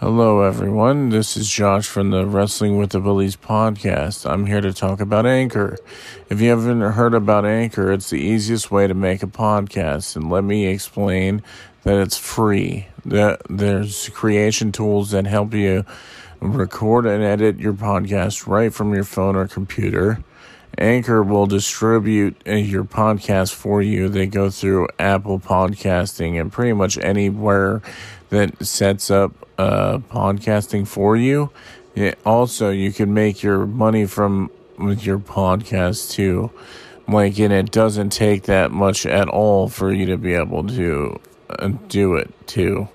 Hello, everyone. This is Josh from the Wrestling with the Bullies podcast. I'm here to talk about Anchor. If you haven't heard about Anchor, it's the easiest way to make a podcast. And let me explain that it's free. There's creation tools that help you record and edit your podcast right from your phone or computer. Anchor will distribute uh, your podcast for you. They go through Apple Podcasting and pretty much anywhere that sets up uh, podcasting for you. It also, you can make your money from with your podcast too. Like, and it doesn't take that much at all for you to be able to uh, do it too.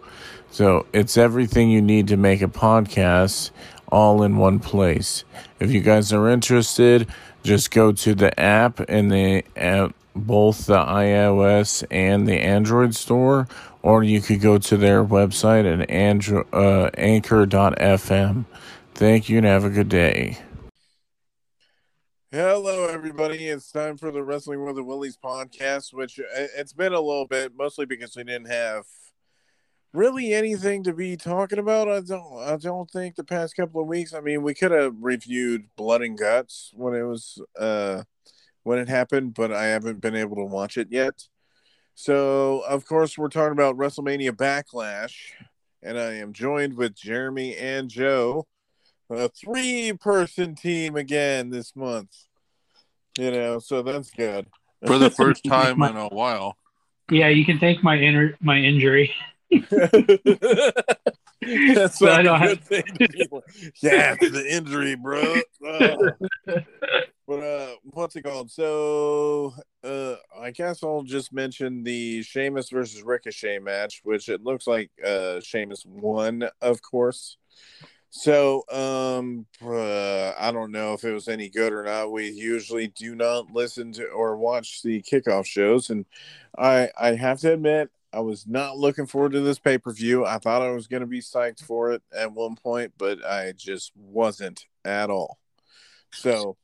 So it's everything you need to make a podcast all in one place. If you guys are interested, just go to the app in the app, both the iOS and the Android store, or you could go to their website at andro- uh, anchor.fm. Thank you and have a good day. Hello, everybody. It's time for the Wrestling with the Willies podcast, which uh, it's been a little bit, mostly because we didn't have really anything to be talking about. I don't. I don't think the past couple of weeks. I mean, we could have reviewed Blood and Guts when it was uh when it happened, but I haven't been able to watch it yet. So, of course, we're talking about WrestleMania Backlash, and I am joined with Jeremy and Joe, a three-person team again this month. You know, so that's good for the first time in a while. Yeah, you can thank my inner my injury. That's so I don't have... yeah, the injury, bro. Oh. But uh, what's it called? So, uh, I guess I'll just mention the Sheamus versus Ricochet match, which it looks like uh Sheamus won, of course. So, um, uh, I don't know if it was any good or not. We usually do not listen to or watch the kickoff shows, and I I have to admit I was not looking forward to this pay per view. I thought I was going to be psyched for it at one point, but I just wasn't at all. So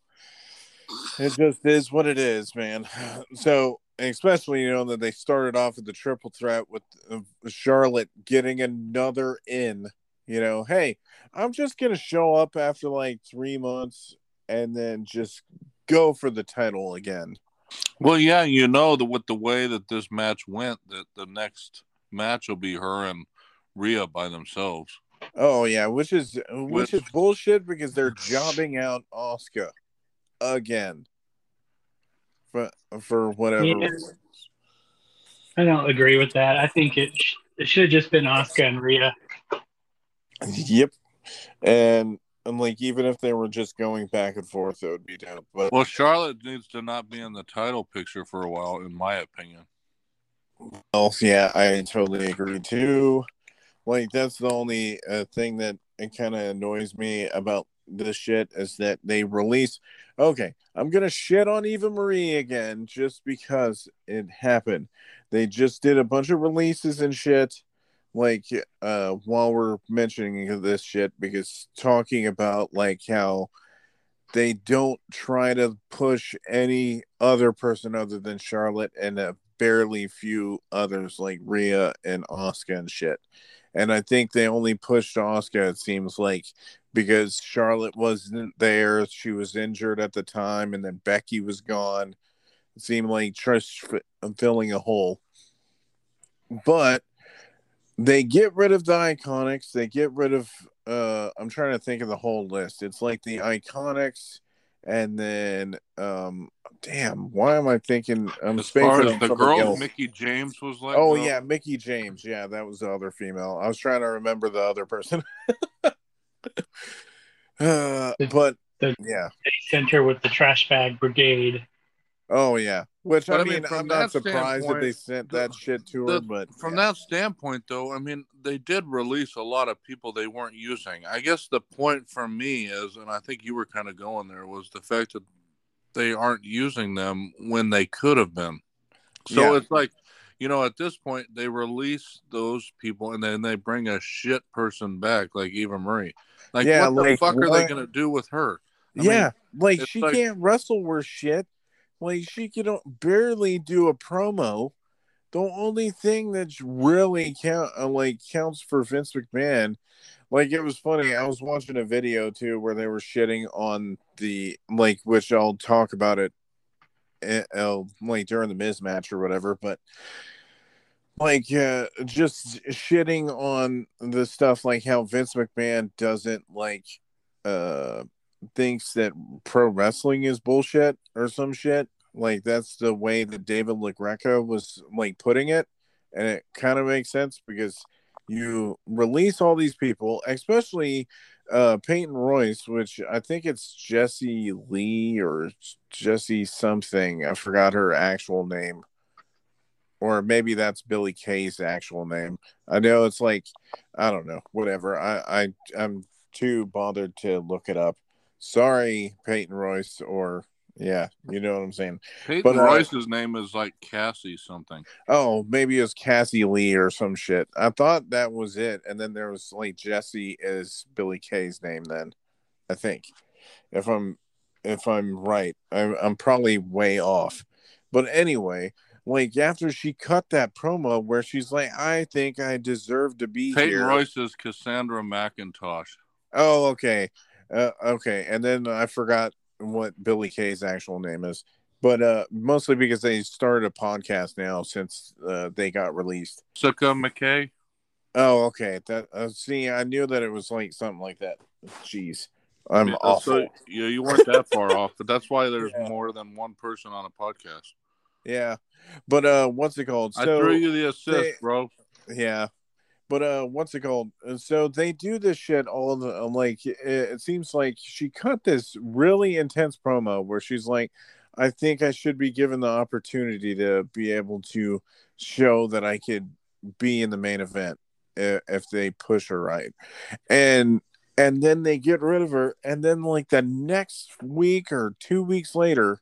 it just is what it is, man. So especially you know that they started off with the triple threat with Charlotte getting another in. You know, hey, I'm just gonna show up after like three months and then just go for the title again. Well, yeah, you know that with the way that this match went, that the next match will be her and Rhea by themselves. Oh yeah, which is which, which is bullshit because they're jobbing out Asuka again for for whatever. Yeah. I don't agree with that. I think it sh- it should have just been Asuka and Rhea. Yep, and and like even if they were just going back and forth, it would be dope. But well, Charlotte needs to not be in the title picture for a while, in my opinion. Well, yeah, I totally agree too. Like that's the only uh, thing that it kind of annoys me about this shit is that they release. Okay, I'm gonna shit on Eva Marie again just because it happened. They just did a bunch of releases and shit like uh while we're mentioning this shit because talking about like how they don't try to push any other person other than Charlotte and a barely few others like Rhea and Asuka and shit. And I think they only pushed Asuka, it seems like, because Charlotte wasn't there. She was injured at the time, and then Becky was gone. It seemed like just filling a hole. But they get rid of the IIconics they get rid of uh i'm trying to think of the whole list it's like the IIconics and then um damn why am i thinking i'm as far as the girl else. mickie james was like oh yeah Mickie James yeah that was the other female i was trying to remember the other person uh, but the, yeah they sent her with the trash bag brigade Oh yeah, which I, I, mean, I'm not surprised that they sent the, that shit to the, her. But from yeah. that standpoint, though, I mean, they did release a lot of people they weren't using. I guess the point for me is, and I think you were kind of going there, was the fact that they aren't using them when they could have been. So yeah. it's like, you know, at this point, they release those people and then they bring a shit person back, like Eva Marie. Like, yeah, what like, the fuck what? are they going to do with her? I yeah, mean, like she like, can't wrestle worth shit. Like she can barely do a promo. the only thing that's really count uh, like counts for Vince McMahon. Like it was funny. I was watching a video too where they were shitting on the like, which I'll talk about it, uh, like during the mismatch or whatever. But like, uh, just shitting on the stuff like how Vince McMahon doesn't like, uh, thinks that pro wrestling is bullshit or some shit. Like that's the way that David LaGreca was like putting it, and it kind of makes sense because you release all these people, especially uh Peyton Royce, which I think it's Jesse Lee or Jesse something. I forgot her actual name. Or maybe that's Billie Kay's actual name. I know it's like I don't know, whatever. I, I I'm too bothered to look it up. Sorry, Peyton Royce or yeah, you know what I'm saying. Peyton but, uh, Royce's name is like Cassie something. Oh, maybe it's Cassie Lee or some shit. I thought that was it, and then there was like Jesse is Billie Kay's name. Then, I think, if I'm if I'm right, I'm, I'm probably way off. But anyway, like after she cut that promo where she's like, "I think I deserve to be Peyton here." Royce is Cassandra McIntosh. Oh, okay, uh, okay, and then I forgot what Billie Kay's actual name is, but uh, mostly because they started a podcast now since uh, they got released. Jessica McKay. Oh, okay. That uh, see, I knew that it was like something like that. Jeez, I'm yeah, awful. So, yeah, you weren't that far off, but that's why there's yeah. more than one person on a podcast. Yeah, but uh, what's it called? So I threw you the assist, they, bro. Yeah, but uh, what's it called? So they do this shit all the like. It, it seems like she cut this really intense promo where she's like, "I think I should be given the opportunity to be able to show that I could be in the main event if, if they push her right," and and then they get rid of her, and then like the next week or two weeks later,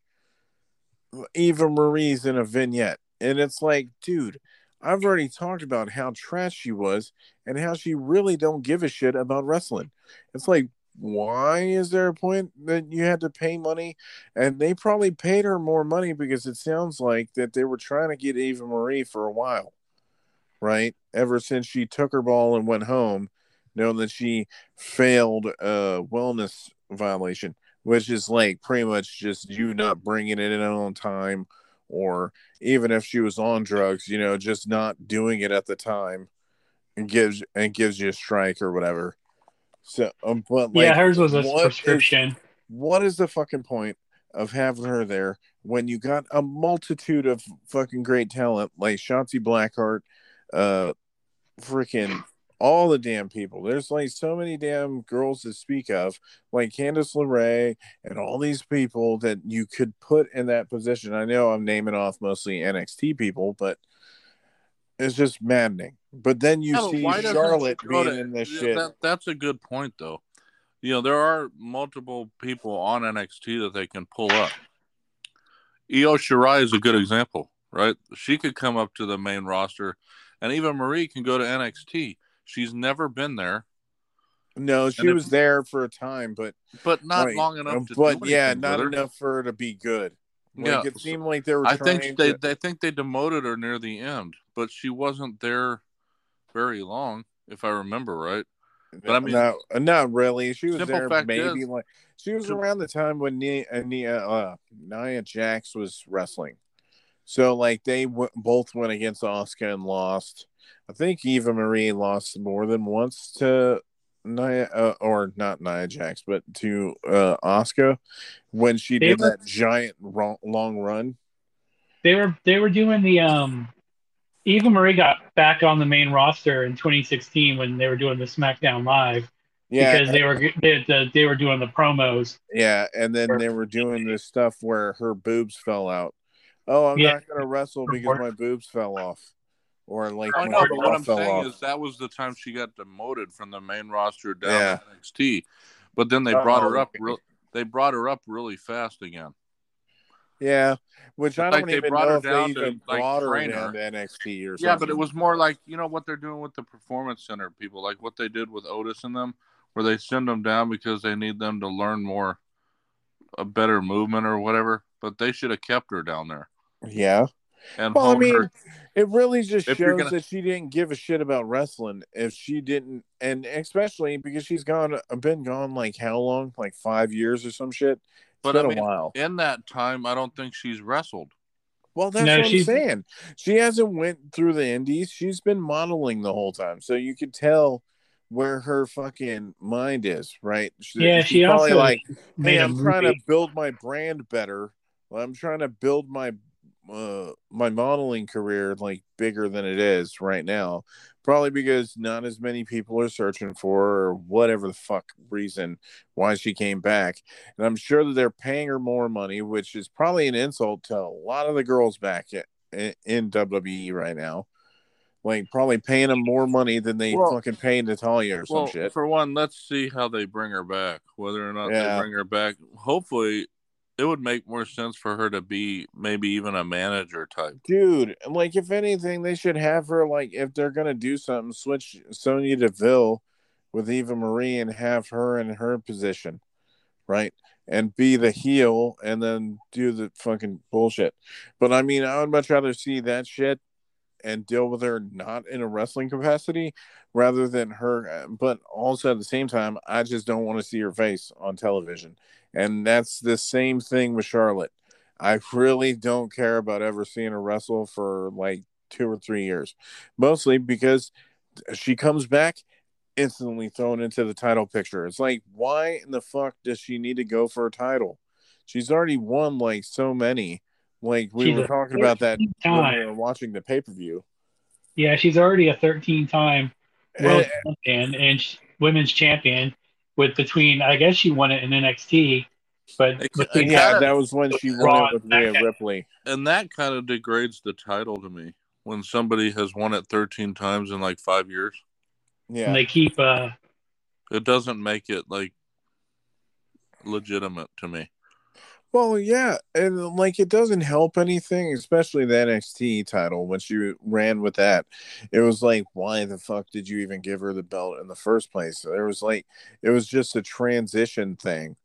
Eva Marie's in a vignette, and it's like, dude I've already talked about how trash she was and how she really don't give a shit about wrestling. It's like, why is there a point that you had to pay money? And they probably paid her more money because it sounds like that they were trying to get Eva Marie for a while, right? Ever since she took her ball and went home, knowing that she failed a wellness violation, which is like pretty much just you not bringing it in on time or even if she was on drugs, you know, just not doing it at the time and gives and gives you a strike or whatever. So, um, but like, yeah, hers was a prescription. Is, what is the fucking point of having her there when you got a multitude of fucking great talent like Shotzi Blackheart, uh, freaking all the damn people. There's like so many damn girls to speak of, like Candice LeRae and all these people that you could put in that position. I know I'm naming off mostly NXT people, but it's just maddening. But then you see Charlotte being to, in this yeah, shit. That, that's a good point, though. You know, there are multiple people on NXT that they can pull up. Io Shirai is a good example, right? She could come up to the main roster, and Eva Marie can go to NXT She's never been there. No, she was there for a time, but but not like, long enough. but yeah, not enough for her to be good. Like, yeah, it seemed like they were. I think they, to... they think they demoted her near the end, but she wasn't there very long, if I remember right. But I mean, not, not really. She was there maybe is, like she was around the time when Nia, Nia uh, Nia Jax was wrestling. So like they w- both went against Asuka and lost. I think Eva Marie lost more than once to Nia, uh, or not Nia Jax, but to uh, Asuka when she they did were, that giant long run. They were they were doing the um. Eva Marie got back on the main roster in 2016 when they were doing the SmackDown Live. Yeah, because they were they, they were doing the promos. Yeah, and then they were doing this stuff where her boobs fell out. Oh, I'm yeah. not gonna wrestle because my boobs fell off or like oh, I know, but what I'm saying off. is that was the time she got demoted from the main roster down yeah. to NXT. But then they brought her oh, up. Re- they brought her up really fast again. Yeah, which I don't even know if they even to, brought like, her down to NXT or something. Yeah, but it was more like you know what they're doing with the performance center people, like what they did with Otis and them, where they send them down because they need them to learn more, a better movement or whatever. But they should have kept her down there. Yeah, And Well, I mean, her- it really just If shows gonna- that she didn't give a shit about wrestling. If she didn't, and especially because she's gone, been gone like how long? Like five years or some shit. It's But, been I a mean, while. in that time, I don't think she's wrestled. Well, that's No, what I'm she's- saying. She hasn't went through the indies. She's been modeling the whole time, so you could tell where her fucking mind is. Right? She, Yeah, she's she probably also like, made hey, a I'm trying to build my brand better. Well, I'm trying to build my uh my modeling career like bigger than it is right now. Probably because not as many people are searching for her or whatever the fuck reason why she came back. And I'm sure that they're paying her more money, which is probably an insult to a lot of the girls back in, in WWE right now. Like probably paying them more money than they Well- fucking pay Natalya or some Well, shit. for one, let's see how they bring her back. Whether or not Yeah. they bring her back, hopefully, it would make more sense for her to be maybe even a manager type. Dude, like if anything, they should have her like if they're gonna do something, switch Sonya Deville with Eva Marie and have her in her position, right? And be the heel and then do the fucking bullshit. But I mean, I would much rather see that shit and deal with her not in a wrestling capacity rather than her. Uh, but also at the same time, I just don't want to see her face on television. And that's the same thing with Charlotte. I really don't care about ever seeing her wrestle for like two or three years, mostly because she comes back instantly thrown into the title picture. It's like, why in the fuck does she need to go for a title? She's already won like so many. Like we She's were talking about that when we time. were watching the pay per view. Yeah, she's already a 13 time world Eh, champion and sh- women's champion with between, I guess she won it in NXT, but between it Yeah, that was when she won it with and Rhea SmackDown. Ripley. And that kind of degrades the title to me when somebody has won it 13 times in like five years. Yeah, and they keep, uh, It doesn't make it like legitimate to me. Well, yeah, and like it doesn't help anything, especially the NXT title when she ran with that. It was like, why the fuck did you even give her the belt in the first place? There was like, it was just a transition thing.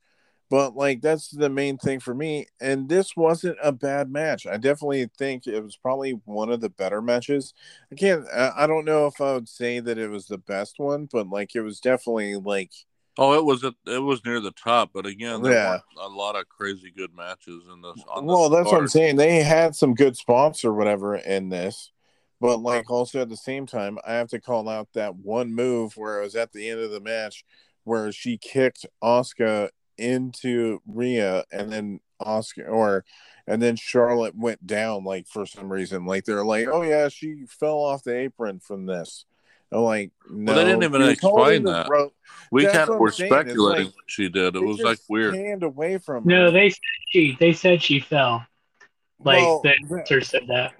But like that's the main thing for me. And this wasn't a bad match. I definitely think it was probably one of the better matches. I can't. I I don't know if I would say that it was the best one, but like it was definitely like Oh, it was at, it was near the top, but again, there Yeah. a lot of crazy good matches in this. On well, this that's what I'm saying. They had some good spots or whatever in this, but like also at the same time, I have to call out that one move where it was at the end of the match where she kicked Asuka into Rhea, and then Asuka or and then Charlotte went down like for some reason. Like they're like, oh yeah, she fell off the apron from this. I'm like, no, Well, they didn't even she was holding explain that. rope. We That's kind what of were speculating like- what she did. It was like weird. Hand away from her. no, they said she, they said she fell. Like Well, the that- announcer said that.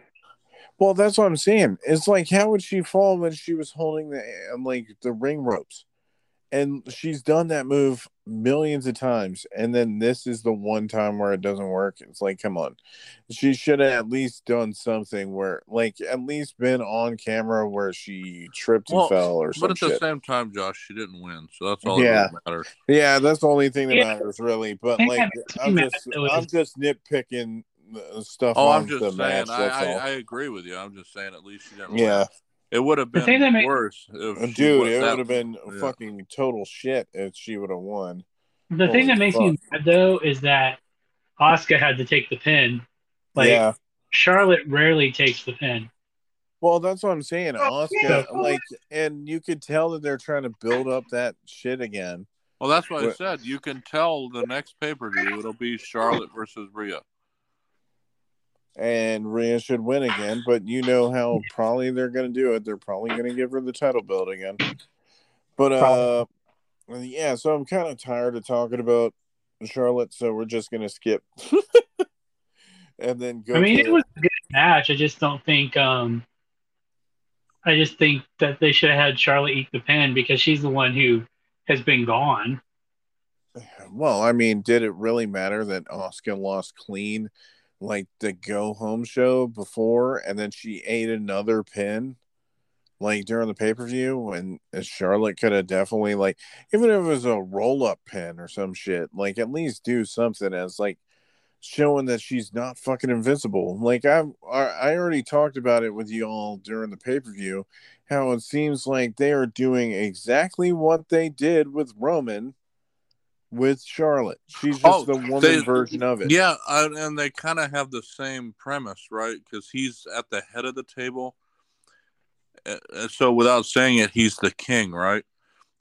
Well, that's what I'm saying. It's like, how would she fall when she was holding the um, like the ring ropes? And she's done that move millions of times, and then this is the one time where it doesn't work. It's like, come on, she should have at least done something where, like, at least been on camera where she tripped and Well, fell or something But some at the same time, Josh, she didn't win, so that's all Yeah. that really matters. Yeah, that's the only thing that Yeah. matters, really. But think like, I'm just, was- I'm just nitpicking the stuff. Oh, on I'm just the saying. match. I, I. I agree with you. I'm just saying at least she didn't. yeah. win. It would have The thing been that make- worse if Dude, it would have been yeah. fucking total shit if she would have won. The thing that makes me mad though is that Asuka had to take the pin. Like yeah. Charlotte rarely takes the pin. Well, that's what I'm saying. Asuka, yeah. like, and you could tell that they're trying to build up that shit again. Well, that's what I said. You can tell the next pay per view it'll be Charlotte versus Rhea. And Rhea should win again, but you know how probably they're going to do it. They're probably going to give her the title belt again. But uh, yeah. So I'm kind of tired of talking about Charlotte, so we're just going to skip, and then go. I mean, it was a good match. I just don't think. um I just think that they should have had Charlotte eat the pin because she's the one who has been gone. Well, I mean, did it really matter that Asuka lost clean like the go home show before and then she ate another pin like during the pay per view when Charlotte could have definitely like even if it was a roll up pin or some shit, like at least do something as like showing that she's not fucking invincible. Like I've I already talked about it with you all during the pay per view, how it seems like they are doing exactly what they did with Roman with Charlotte. She's just oh, the woman they, version of it. Yeah, and they kind of have the same premise, right? Because he's at the head of the table. So without saying it, he's the king, right?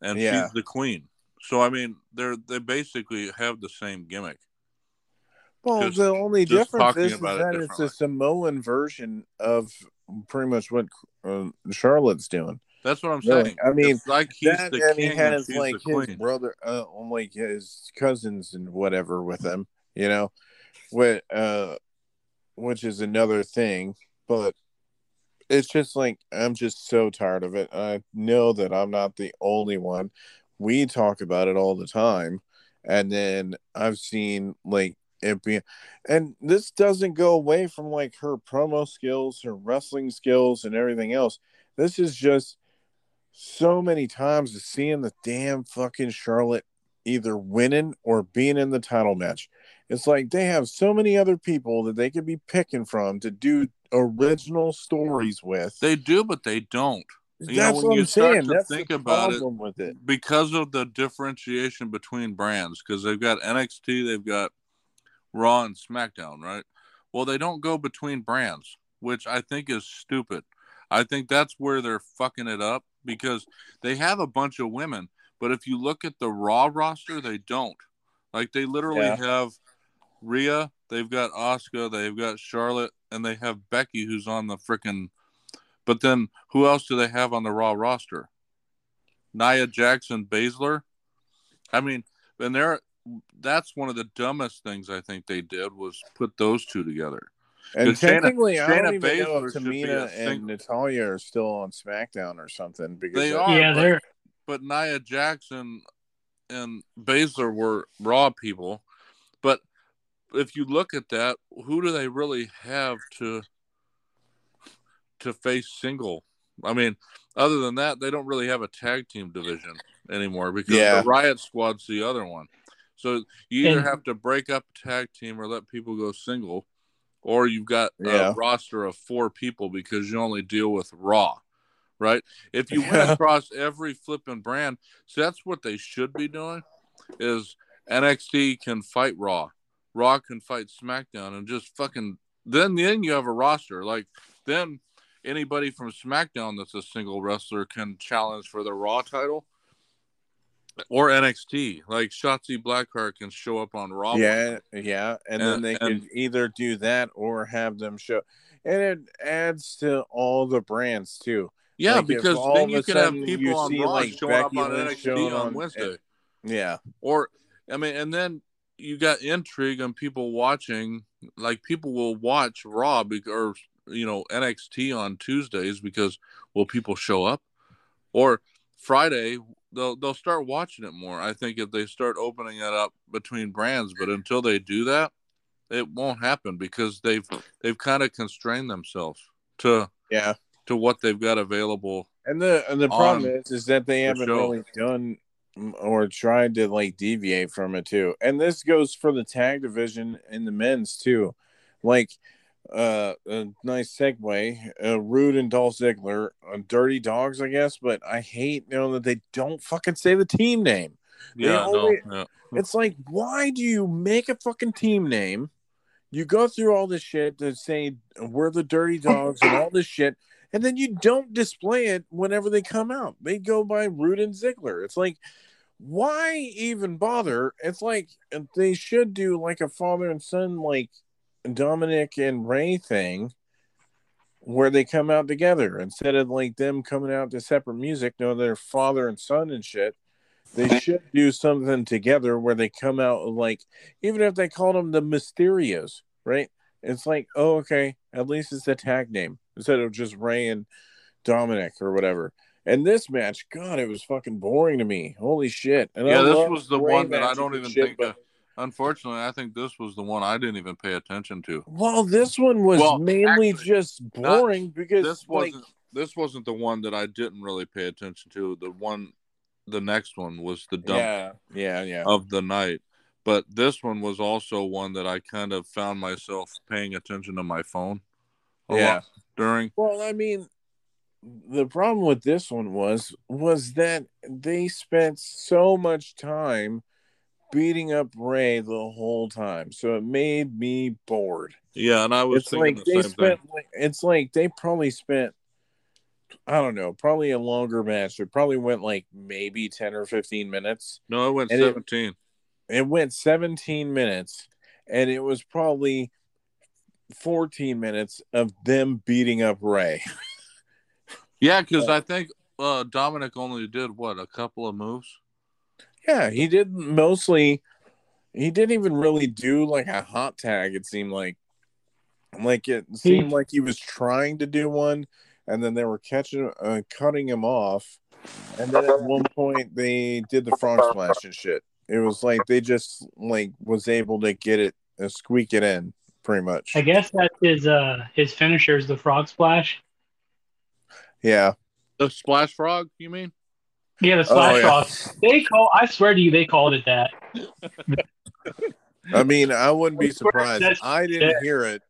And yeah. she's the queen. So I mean, they're they basically have the same gimmick. Well, just, the only difference is, is that it it's a Samoan version of pretty much what uh, Charlotte's doing. That's what I'm saying. I mean, like he's that, the and he has and like his queen. brother, uh, like his cousins and whatever with him. You know, with uh, which is another thing. But it's just like I'm just so tired of it. I know that I'm not the only one. We talk about it all the time, and then I've seen like it be, and this doesn't go away from like her promo skills, her wrestling skills, and everything else. This is just so many times to seeing the damn fucking Charlotte either winning or being in the title match. It's like they have so many other people that they could be picking from to do original stories with. They do, but they don't. You That's know, when you start saying. to That's think about it, with it, because of the differentiation between brands, because they've got NXT, they've got Raw and SmackDown, right? Well, they don't go between brands, which I think is stupid. I think that's where they're fucking it up because they have a bunch of women, but if you look at the Raw roster, they don't. Like they literally yeah. have Rhea, they've got Asuka, they've got Charlotte, and they have Becky who's on the freaking. But then who else do they have on the Raw roster? Nia Jackson Baszler. I mean, and they're that's one of the dumbest things I think they did was put those two together. And technically, Shayna, I don't even know if Tamina and Natalya are still on SmackDown or something because they are. Yeah, they're. But Nia Jackson and Baszler were Raw people, but if you look at that, who do they really have to to face single? I mean, other than that, they don't really have a tag team division anymore because yeah. the Riot Squad's the other one. So you either and, have to break up a tag team or let people go single or you've got yeah. a roster of four people because you only deal with Raw, right? If you went across every flipping brand, so that's what they should be doing. Is NXT can fight Raw, Raw can fight SmackDown, and just fucking then then you have a roster like then anybody from SmackDown that's a single wrestler can challenge for the Raw title or NXT. Like Shotzi Blackheart can show up on Raw. Yeah, yeah, and, and then they and, could either do that or have them show, and it adds to all the brands too. Yeah, like because then you could have people on Raw like showing Becky up on NXT on, on Wednesday. yeah, or I mean, and then you got intrigue and people watching. Like people will watch Raw because, or you know NXT on Tuesdays because will people show up, or Friday they'll they'll start watching it more. I think if they start opening it up between brands, but until they do that, it won't happen because they've they've kind of constrained themselves to yeah to what they've got available. And the and the problem is is that they haven't show. really done or tried to like deviate from it too. And this goes for the tag division and the men's too. Like uh, a nice segue. Uh, Roode and Dolph Ziggler, uh, Dirty Dogs, I guess. But I hate you know that they don't fucking say the team name. Yeah, only, no, yeah. It's like, why do you make a fucking team name? You go through all this shit to say we're the Dirty Dogs and all this shit, and then you don't display it whenever they come out. They go by Roode and Ziggler. It's like, why even bother? It's like they should do like a father and son like Dominic and Ray thing where they come out together instead of like them coming out to separate music, you know, their father and son and shit. They should do something together where they come out like, even if they called them the Mysterios, right? It's like, oh, okay, at least it's a tag name instead of just Ray and Dominic or whatever. And this match, God, it was fucking boring to me. Holy shit! And yeah, I this was the one that I don't even shit, think. But, Unfortunately, I think this was the one I didn't even pay attention to. Well, this one was well, mainly actually, just boring because this wasn't like... this wasn't the one that I didn't really pay attention to. The one, the next one was the dump. Yeah, yeah, yeah. Of the night, But this one was also one that I kind of found myself paying attention to my phone. yeah. During. Well, I mean, the problem with this one was was that they spent so much time beating up Ray the whole time, so it made me bored. Yeah, and I was it's thinking like the they same spent. thing. Like, it's like they probably spent. I don't know, probably a longer match. It probably went like maybe ten or fifteen minutes. No, it went and it- seventeen. It went seventeen minutes, and it was probably fourteen minutes of them beating up Ray. yeah, because I think uh, Dominic only did what a couple of moves. Yeah, he did mostly. He didn't even really do like a hot tag. It seemed like, like it seemed like he was trying to do one, and then they were catching, uh, cutting him off, and then at one point they did the frog splash and shit. It was like they just like was able to get it, uh, squeak it in, pretty much. I guess that's his uh his finisher is the frog splash. Yeah, The splash frog, you mean? Yeah, the splash Oh, yeah. frog. They call. I swear to you, they called it that. I mean, I wouldn't be I swear surprised. I didn't that- hear it,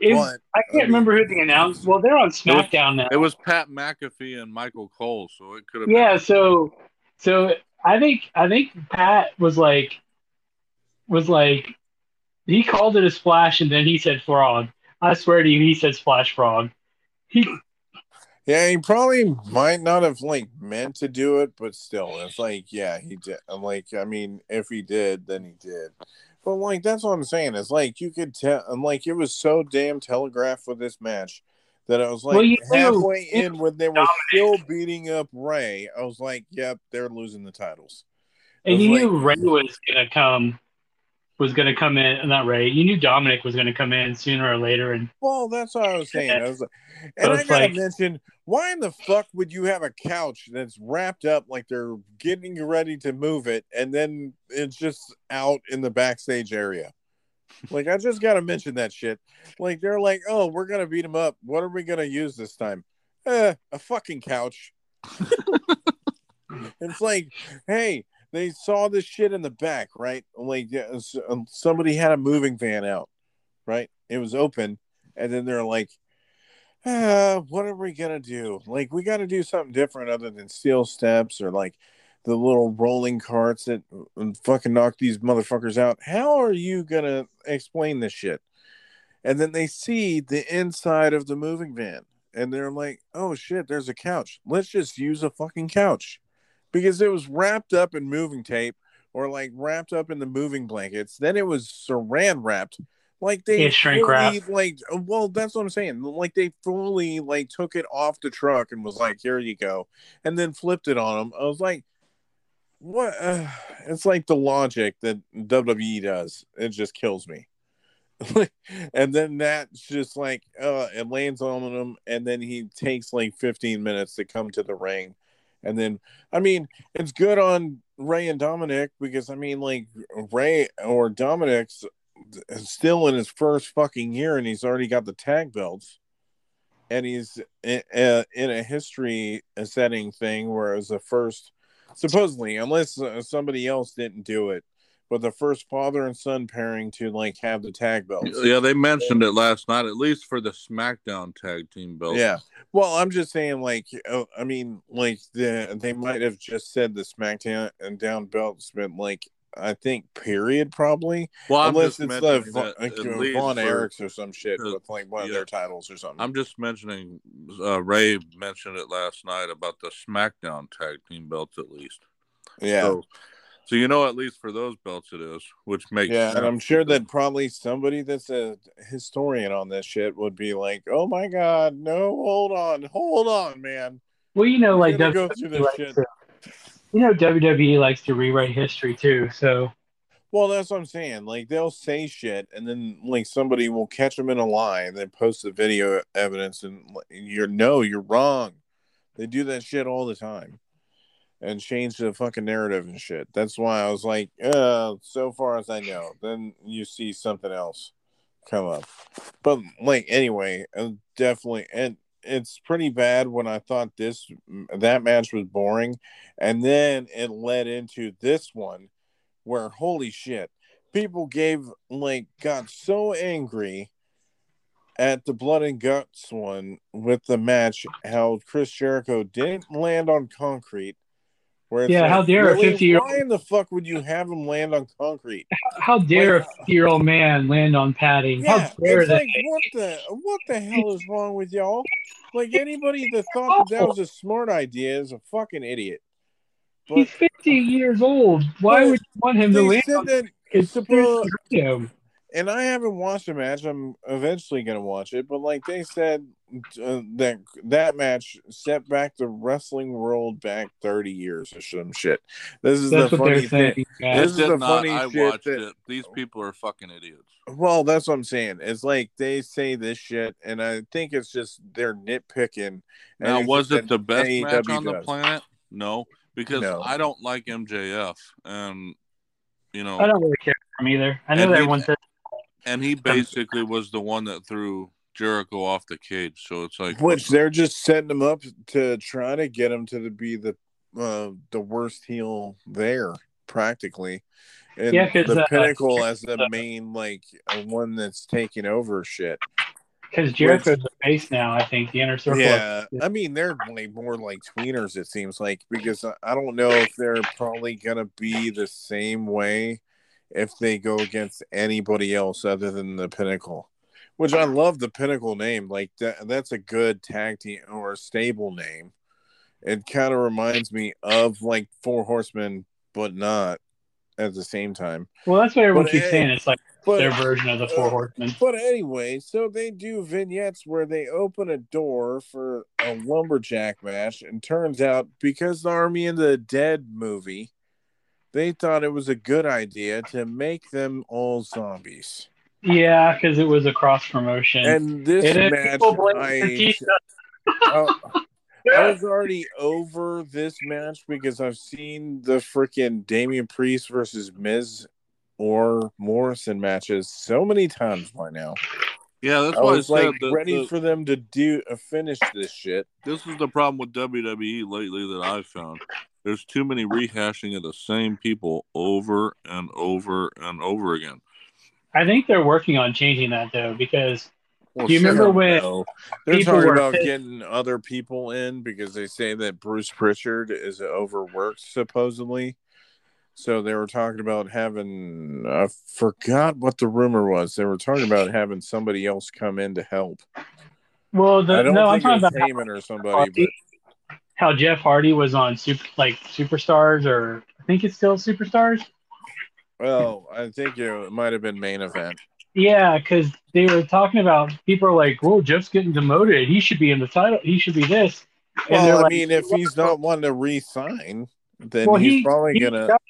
It- but I can't remember who the announced. Well, they're on SmackDown now. It was Pat McAfee and Michael Cole, so it could have. Yeah, so so I think I think Pat was like was like he called it a splash and then he said frog. I swear to you, he said splash frog. He Yeah, he probably might not have like meant to do it, but still, it's like, yeah, he did. I'm like, I mean, if he did, then he did. But like, that's what I'm saying. It's like you could tell, and like it was so damn telegraphed with this match that I was like Well, you halfway in when they were still beating up Ray. I was like, yep, they're losing the titles. and you like- knew Ray was gonna come was gonna come in not Ray. You knew Dominic was gonna come in sooner or later and Well, that's what I was saying. I was like, and So I gotta like- mention, why in the fuck would you have a couch that's wrapped up like they're getting ready to move it, and then it's just out in the backstage area? Like, I just gotta mention that shit. Like, they're like, oh, we're gonna beat him up. What are we gonna use this time? Eh, a fucking couch. it's like, hey, they saw this shit in the back, right? Like, um, somebody had a moving van out, right? It was open, and then they're like, ah, what are we gonna do? Like, we got to do something different other than steel steps or like the little rolling carts that uh, fucking knock these motherfuckers out. How are you gonna explain this shit? And then they see the inside of the moving van, and they're like, oh shit, there's a couch. Let's just use a fucking couch because it was wrapped up in moving tape or like wrapped up in the moving blankets. Then it was saran wrapped. Like they Yeah, shrink fully, wrap. like well, that's what I'm saying. Like they fully like took it off the truck and was like, "Here you go," and then flipped it on them. I was like, "What?" Uh, it's like the logic that WWE does. It just kills me. and then that's just like uh it lands on him and then he takes like 15 minutes to come to the ring and then i mean it's good on ray and dominic because i mean like ray or dominic's still in his first fucking year and he's already got the tag belts. And he's in, uh, in a history setting thing where it was the first supposedly unless uh, somebody else didn't do it but the first father and son pairing to like have the tag belts Yeah, they mentioned it last night, at least for the SmackDown tag team belt. yeah well i'm just saying like uh, i mean like the, they might have just said the smackdown and down belts but like i think period probably Well, I'm unless it's the mentioning Von, that like, uh, least Von Erichs or some shit uh, with like one of their titles or something. I'm just mentioning. Uh, Ray mentioned it last night about the SmackDown tag team belts, at least. yeah, So, so you know, at least for those belts, it is, which makes yeah, and. I'm sure that probably somebody that's a historian on this shit would be like, "Oh my god, no, hold on, hold on, man." well, you know, like We're gonna go through this shit. to, you know, WWE likes to rewrite history too. So Well, that's what I'm saying. Like they'll say shit, and then like somebody will catch them in a lie, and then post the video evidence, and you're no, you're wrong. They do that shit all the time, and change the fucking narrative and shit. That's why I was like, uh, so far as I know, then you see something else come up. But like anyway, uh, definitely, and it's pretty bad when I thought this that match was boring, and then it led into this one where holy shit people gave like got so angry at the blood and guts one with the match how Chris Jericho didn't land on concrete. Yeah, like, how dare really, a fifty year old. Why in the fuck would you have him land on concrete? How dare like, a fifty year old man land on padding? Yeah, how dare it's like, what the what the hell is wrong with y'all? Like anybody that thought that, that was a smart idea is a fucking idiot. But, He's fifty years old. Why would you want him to land? on that it's supposed to and I haven't watched a match. I'm eventually going to watch it, but like they said, uh, that that match set back the wrestling world back 30 years or some shit. This is that's the funny thing. This is the not, funny I shit. Watched that, it. These people are fucking idiots. Well, that's what I'm saying. It's like they say this shit, and I think it's just they're nitpicking. Now, was it the best AEW match on the planet? No, because no. I don't like MJF, and you know, I don't really care for him either. I know that everyone says and he basically was the one that threw Jericho off the cage. So it's like which they're just setting him up to try to get him to be the uh, the worst heel there, practically. And yeah, the uh, pinnacle as the main like one that's taking over shit. Because Jericho's Which, a face now, I think the inner circle. Yeah, I mean they're like more like tweeners. It seems like because I don't know if they're probably gonna be the same way if they go against anybody else other than the Pinnacle. Which I love the Pinnacle name. Like that that's a good tag team or stable name. It kind of reminds me of like Four Horsemen, but not at the same time. Well, that's what everyone but, keeps saying. It's like but, their version of the Four uh, Horsemen. But anyway, so they do vignettes where they open a door for a lumberjack match, and turns out because the Army of the Dead movie they thought it was a good idea to make them all zombies. Yeah, because it was a cross promotion. And this and match, I, uh, I was already over this match because I've seen the freaking Damian Priest versus Miz or Morrison matches so many times by now. Yeah, that's I why was I like the, ready the, for them to do uh, finish this shit. This is the problem with WWE lately that I've found. There's too many rehashing of the same people over and over and over again. I think they're working on changing that though, because well, do you remember when they're talking about pissed. getting other people in because they say that Bruce Pritchard is overworked supposedly. So they were talking about having I forgot what the rumor was. They were talking about having somebody else come in to help. Well, the, I don't no, think I'm talking about Heyman or somebody, but how Jeff Hardy was on super like Superstars, or I think it's still Superstars. Well, I think it might have been main event. Yeah, because they were talking about people are like, "Whoa, Jeff's getting demoted. He should be in the title. He should be this." And well, I like, mean, if he's not one to re-sign, then well, he's he, probably he's gonna. Got,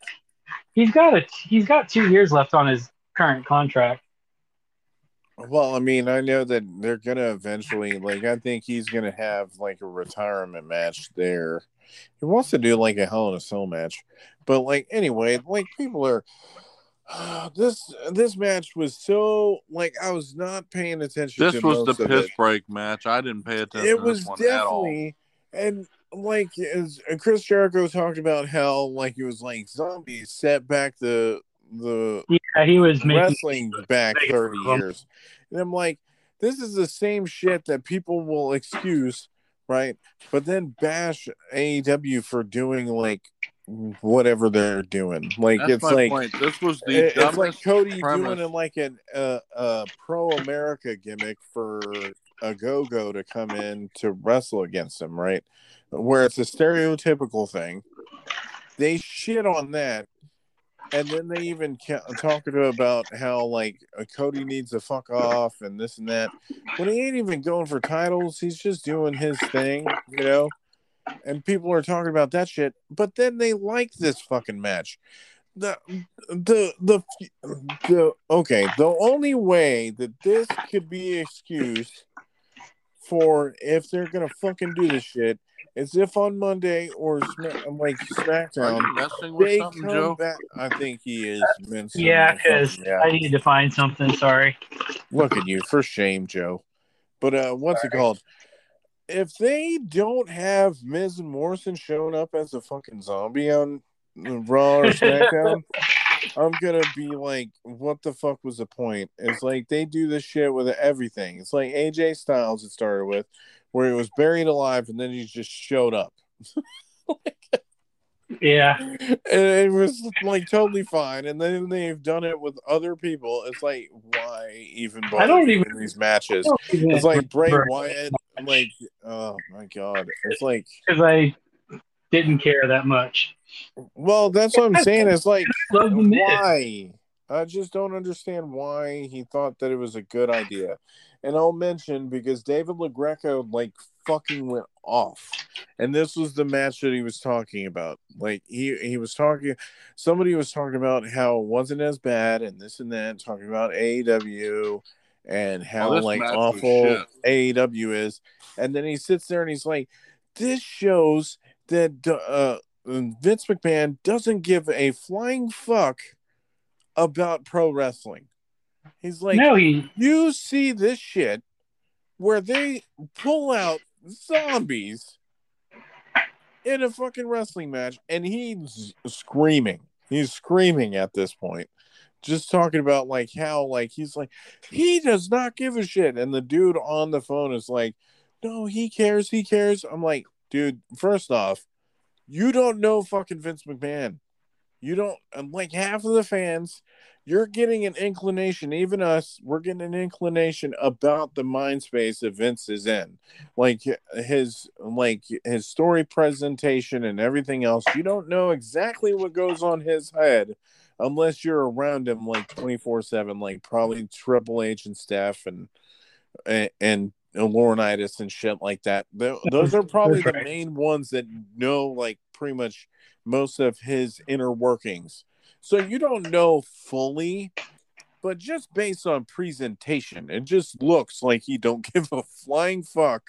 he's got a he's got two years left on his current contract. Well, I mean, I know that they're gonna eventually like I think he's gonna have like a retirement match there. He wants to do like a Hell in a Cell match. But like anyway, like people are this this match was so like I was not paying attention. This was the piss it. break match. I didn't pay attention. It was definitely and like as Chris Jericho talked about how like it was like zombies set back the the yeah he was wrestling back 30 years and i'm like this is the same shit that people will excuse right but then bash aew for doing like whatever they're doing like That's it's like point. this was the it, it's like cody premise. doing like an uh, uh pro america gimmick for Ogogo to come in to wrestle against him right where it's a stereotypical thing they shit on that and then they even talk about how like uh, Cody needs to fuck off and this and that. When he ain't even going for titles, he's just doing his thing, you know. And people are talking about that shit, but then they like this fucking match. The the the the okay. The only way that this could be excused for if they're gonna fucking do this shit as if on Monday or like SmackDown, they come Joe? back. I think he is. Yeah, because yeah. I need to find something. Sorry. Look at you for shame, Joe. But uh, what's it called? If they don't have Miz and Morrison showing up as a fucking zombie on Raw or SmackDown, I'm gonna be like, what the fuck was the point? It's like they do this shit with everything. It's like AJ Styles it started with, where he was buried alive and then he just showed up. like, yeah. And it was like totally fine. And then they've done it with other people. It's like, why even bother I don't even, these matches? It's like Bray Wyatt. Like, oh my God. It's like. Because I didn't care that much. Well, that's what I'm saying. It's like, why? I just don't understand why he thought that it was a good idea. And I'll mention because David LaGreca like fucking went off. And this was the match that he was talking about. Like he he was talking somebody was talking about how it wasn't as bad and this and that, talking about AEW and how oh, like awful AEW is. And then he sits there and he's like, This shows that uh Vince McMahon doesn't give a flying fuck about pro wrestling. He's like, no, he... you see this shit where they pull out zombies in a fucking wrestling match, and he's screaming. He's screaming at this point, just talking about like how like he's like he does not give a shit, and the dude on the phone is like, no, he cares, he cares. I'm like, dude, first off, you don't know fucking Vince McMahon. You don't like half of the fans you're getting an inclination, even us, we're getting an inclination about the mind space that Vince is in. Like his like his story presentation and everything else. You don't know exactly what goes on his head unless you're around him like 24-7, like probably Triple H and Steph and, and Laurinaitis and shit like that. Those are probably the main ones that know like pretty much most of his inner workings so you don't know fully, but just based on presentation, it just looks like he don't give a flying fuck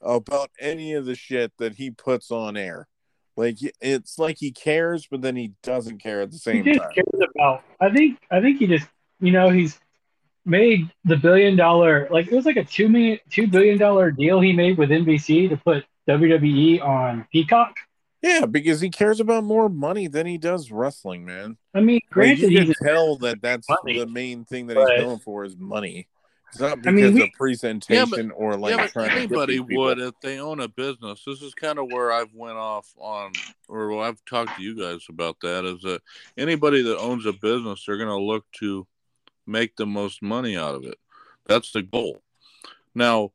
about any of the shit that he puts on air. Like it's like he cares, but then he doesn't care at the same he just time. Cares about. I think. I think he just. You know, he's made the billion dollar. Like it was like a two million, two billion dollar deal he made with NBC to put WWE on Peacock. Yeah, because he cares about more money than he does wrestling, man. I mean, granted, like, you can tell that that's money, the main thing that he's going for is money. It's not because I mean, we, of presentation yeah, but, or like yeah, trying anybody would if they own a business. This is kind of where I've went off on, or I've talked to you guys about that. Is that anybody that owns a business, they're going to look to make the most money out of it. That's the goal. Now,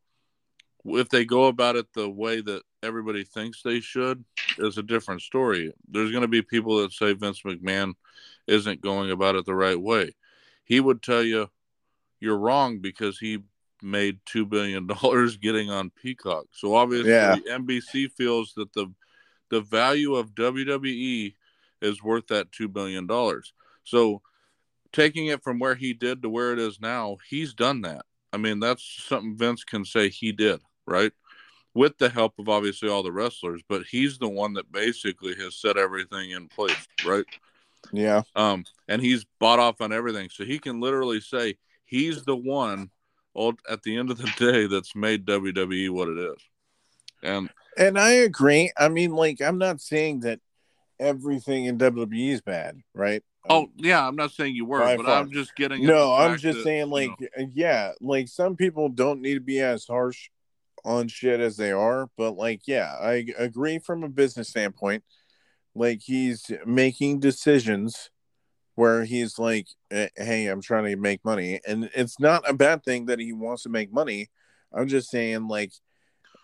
if they go about it the way that everybody thinks they should is a different story. There's going to be people that say Vince McMahon isn't going about it the right way. He would tell you you're wrong because he made two billion dollars getting on Peacock. So obviously yeah. NBC feels that the the value of WWE is worth that two billion dollars. So taking it from where he did to where it is now, he's done that. I mean, that's something Vince can say he did, right? with the help of obviously all the wrestlers, but he's the one that basically has set everything in place, right? Yeah. Um, and he's bought off on everything, so he can literally say he's the one. At the end of the day, that's made WWE what it is, and and I agree. I mean, like, I'm not saying that everything in WWE is bad, right? Oh yeah, I'm not saying you were, but far. I'm just getting. No, I'm just that, saying, like, you know, yeah, like some people don't need to be as harsh on shit as they are, but like, yeah, I agree from a business standpoint. Like, he's making decisions where he's like, eh, hey, I'm trying to make money. And it's not a bad thing that he wants to make money. I'm just saying, like,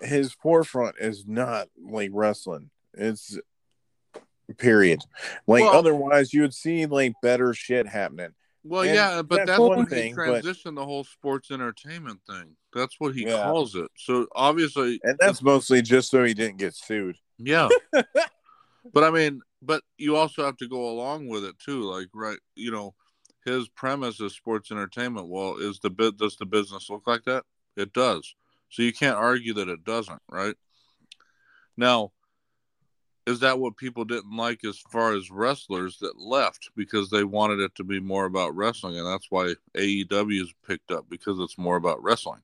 his forefront is not like wrestling. It's period. Like, well, otherwise, you would see like better shit happening. Well, and yeah, but that's, that's one thing. Transition but... the whole sports entertainment thing. That's what he yeah. calls it. So obviously, and that's mostly just so he didn't get sued. Yeah, but I mean, but you also have to go along with it too. Like, right? You know, his premise is sports entertainment. Well, is the bit does the business look like that? It does. So you can't argue that it doesn't, right? Now, is that what people didn't like as far as wrestlers that left because they wanted it to be more about wrestling and that's why AEW is picked up because it's more about wrestling.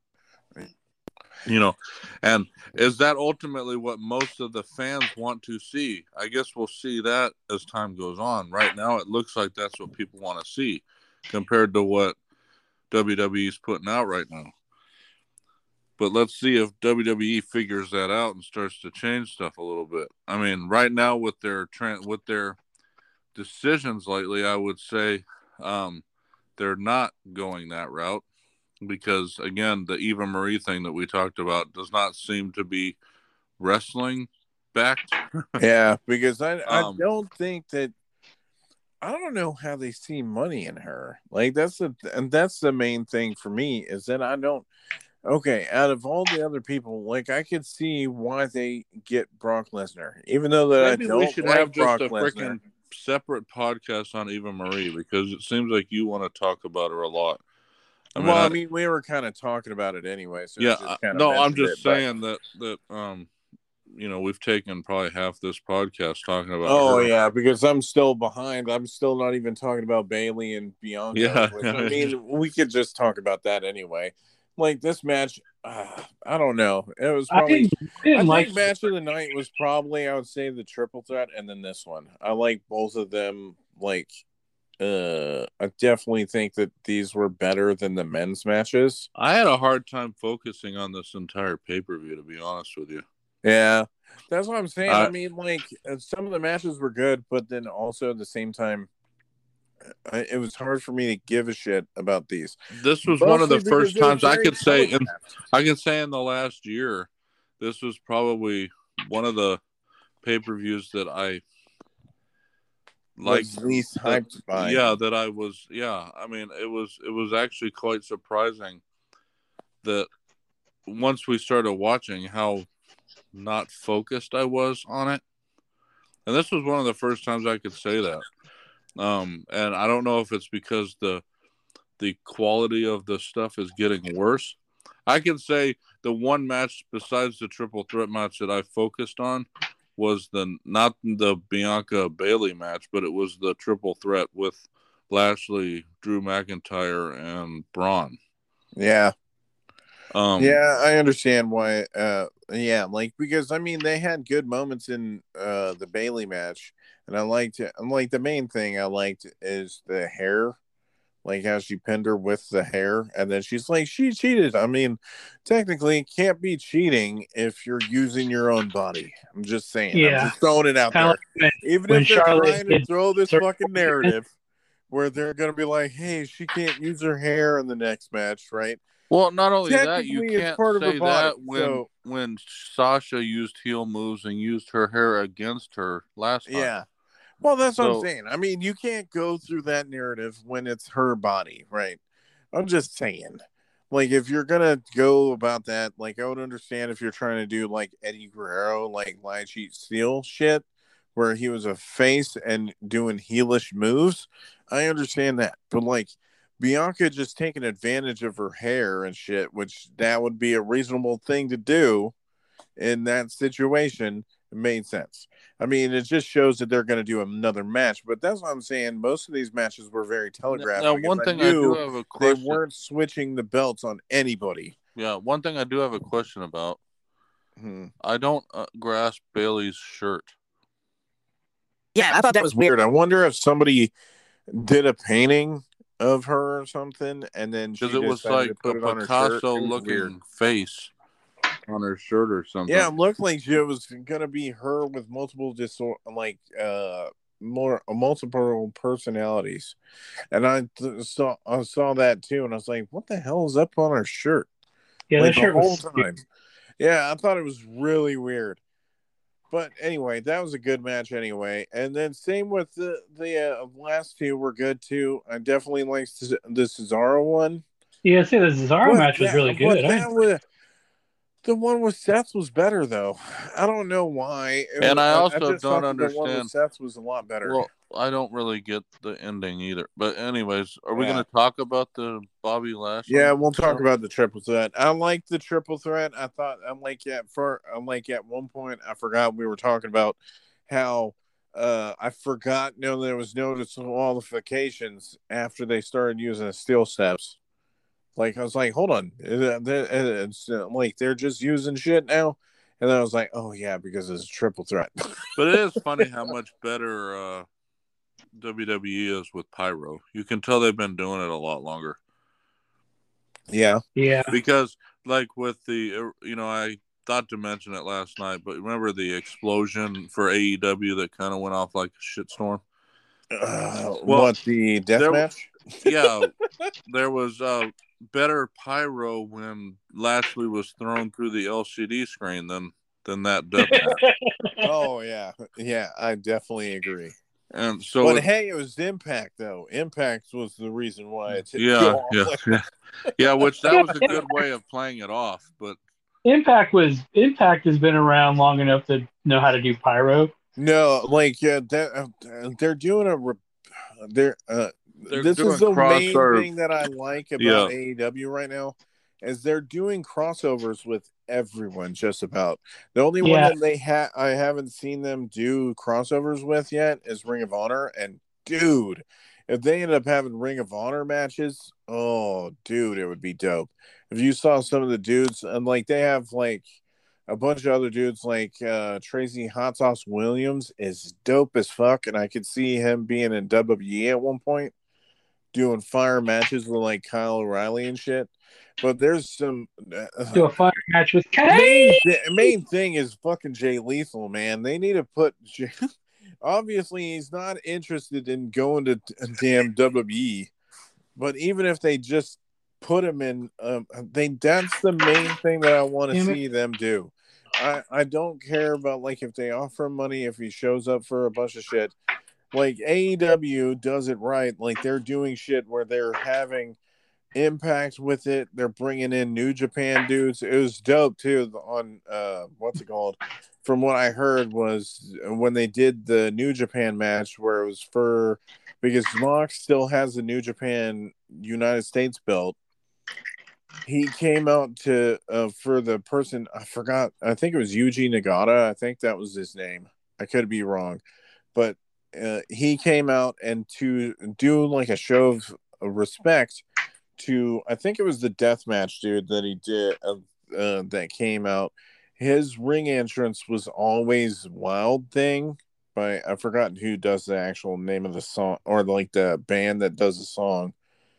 You know, and is that ultimately what most of the fans want to see? I guess we'll see that as time goes on. Right now, it looks like that's what people want to see compared to what WWE's putting out right now. But let's see if WWE figures that out and starts to change stuff a little bit. I mean, right now with their trend with their decisions lately, I would say um, they're not going that route because again, the Eva Marie thing that we talked about does not seem to be wrestling backed. yeah, because I I um, don't think that I don't know how they see money in her. Like that's the and that's the main thing for me is that I don't. Okay, out of all the other people, like I could see why they get Brock Lesnar, even though that Maybe I don't we should like have Brock just a freaking separate podcast on Eva Marie because it seems like you want to talk about her a lot. I mean, well, I, I, mean, we were kind of talking about it anyway. So yeah, no, I'm just it, saying but... that that um you know we've taken probably half this podcast talking about. Oh her. yeah, because I'm still behind. I'm still not even talking about Bailey and Bianca. Yeah, I mean we could just talk about that anyway. Like this match, uh, I don't know. It was probably. I, didn't, I, didn't I like think match of the night was probably I would say the triple threat and then this one. I like both of them. Like, uh, I definitely think that these were better than the men's matches. I had a hard time focusing on this entire pay per view, to be honest with you. Yeah, that's what I'm saying. Uh, I mean, like uh, some of the matches were good, but then also at the same time, uh, it was hard for me to give a shit about these. This was Mostly one of the first times I could say, in, I can say in the last year, this was probably one of the pay per views that I like least hyped by. Yeah, that I was. Yeah, I mean, it was it was actually quite surprising that once we started watching how not focused I was on it. And this was one of the first times I could say that. Um, and I don't know if it's because the the quality of the stuff is getting worse. I can say the one match besides the triple threat match that I focused on was the not the Bianca Bailey match, but it was the triple threat with Lashley, Drew McIntyre, and Braun. Yeah. Um, yeah, I understand why. Uh, yeah, like because I mean they had good moments in uh the Bailey match, and I liked it. I'm like the main thing I liked is the hair, like how she pinned her with the hair, and then she's like she cheated. I mean, technically it can't be cheating if you're using your own body. I'm just saying. Yeah, I'm just throwing it out there. Like Even if they're Charlotte trying to throw this fucking narrative where they're gonna be like, hey, she can't use her hair in the next match, right? Well, not only that, you can't say that when so... when Sasha used heel moves and used her hair against her last time. Yeah. Well, that's so... what I'm saying. I mean, you can't go through that narrative when it's her body, right? I'm just saying. Like, if you're gonna go about that, like, I would understand if you're trying to do like Eddie Guerrero, like lie, cheat, steal shit, where he was a face and doing heelish moves. I understand that, but like Bianca just taking advantage of her hair and shit, which that would be a reasonable thing to do in that situation. It made sense. I mean, it just shows that they're going to do another match. But that's what I'm saying. Most of these matches were very telegraphed. Now, one thing I, I, do have a question. They weren't switching the belts on anybody. Yeah, one thing I do have a question about. Hmm. I don't uh, grasp Bailey's shirt. Yeah, I thought that was weird. I wonder if somebody did a painting of her or something, and then because it was like a Picasso looking face on her shirt or something. Yeah, it looked like it was gonna be her with multiple disorder, like uh, more uh, multiple personalities, and I th- saw I saw that too, and I was like, "What the hell is up on her shirt?" Yeah, like, that shirt was time. Yeah, I thought it was really weird. But anyway, that was a good match anyway. And then same with the the uh, last two were good too. I definitely liked the Cesaro one. Yeah, see, the Cesaro but match was really good. That was, the one with Seth was better though. I don't know why. It and was, I also I don't understand. The one with Seth was a lot better. Well, I don't really get the ending either. But anyways, are we going to talk about the Bobby Lashley? Yeah, we'll talk about the triple threat. I like the triple threat. I thought I'm like at for I'm like at one point I forgot we were talking about how uh I forgot you know there was no disqualifications after they started using the steel steps. Like I was like, hold on, it's like they're just using shit now. And then I was like, oh yeah, because it's a triple threat. but it is funny how much better uh, WWE is with pyro. You can tell they've been doing it a lot longer. Yeah, yeah. Because like with the, uh, you know, I thought to mention it last night, but remember the explosion for AEW that kind of went off like a shitstorm. Uh, well, what the death there, match? Yeah, there was uh, better pyro when Lashley was thrown through the LCD screen than than that death match. oh yeah, yeah, I definitely agree. And so, but it, hey, it was Impact though. Impact was the reason why it's yeah, yeah, yeah, yeah. Which that was a good way of playing it off. But Impact was Impact has been around long enough to know how to do pyro. No, like yeah, they're, uh, they're doing a they're uh, they're this is the main thing that I like about yeah. AEW right now is they're doing crossovers with everyone just about. The only yeah. one that they have I haven't seen them do crossovers with yet is Ring of Honor and dude, if they end up having Ring of Honor matches, oh dude, it would be dope. If you saw some of the dudes and like they have like a bunch of other dudes like uh Tracy Hot Sauce Williams is dope as fuck and I could see him being in WWE at one point doing fire matches with like Kyle O'Reilly and shit. But there's some uh, do a fire match with Main, main thing is fucking Jay Lethal, man. They need to put. Jay, obviously, he's not interested in going to damn WWE. But even if they just put him in, um, they that's the main thing that I want to see them do. I I don't care about like if they offer him money if he shows up for a bunch of shit like AEW does it right. Like they're doing shit where they're having impact with it. They're bringing in New Japan dudes. It was dope too. On uh, what's it called? From what I heard was when they did the New Japan match where it was for because Mox still has the New Japan United States belt. He came out to uh, for the person I forgot. I think it was Yuji Nagata. I think that was his name. I could be wrong, but uh, he came out and to do like a show of respect to I think it was the death match dude that he did uh, uh, that came out. His ring entrance was always Wild Thing, but I forgot who does the actual name of the song or like the band that does the song.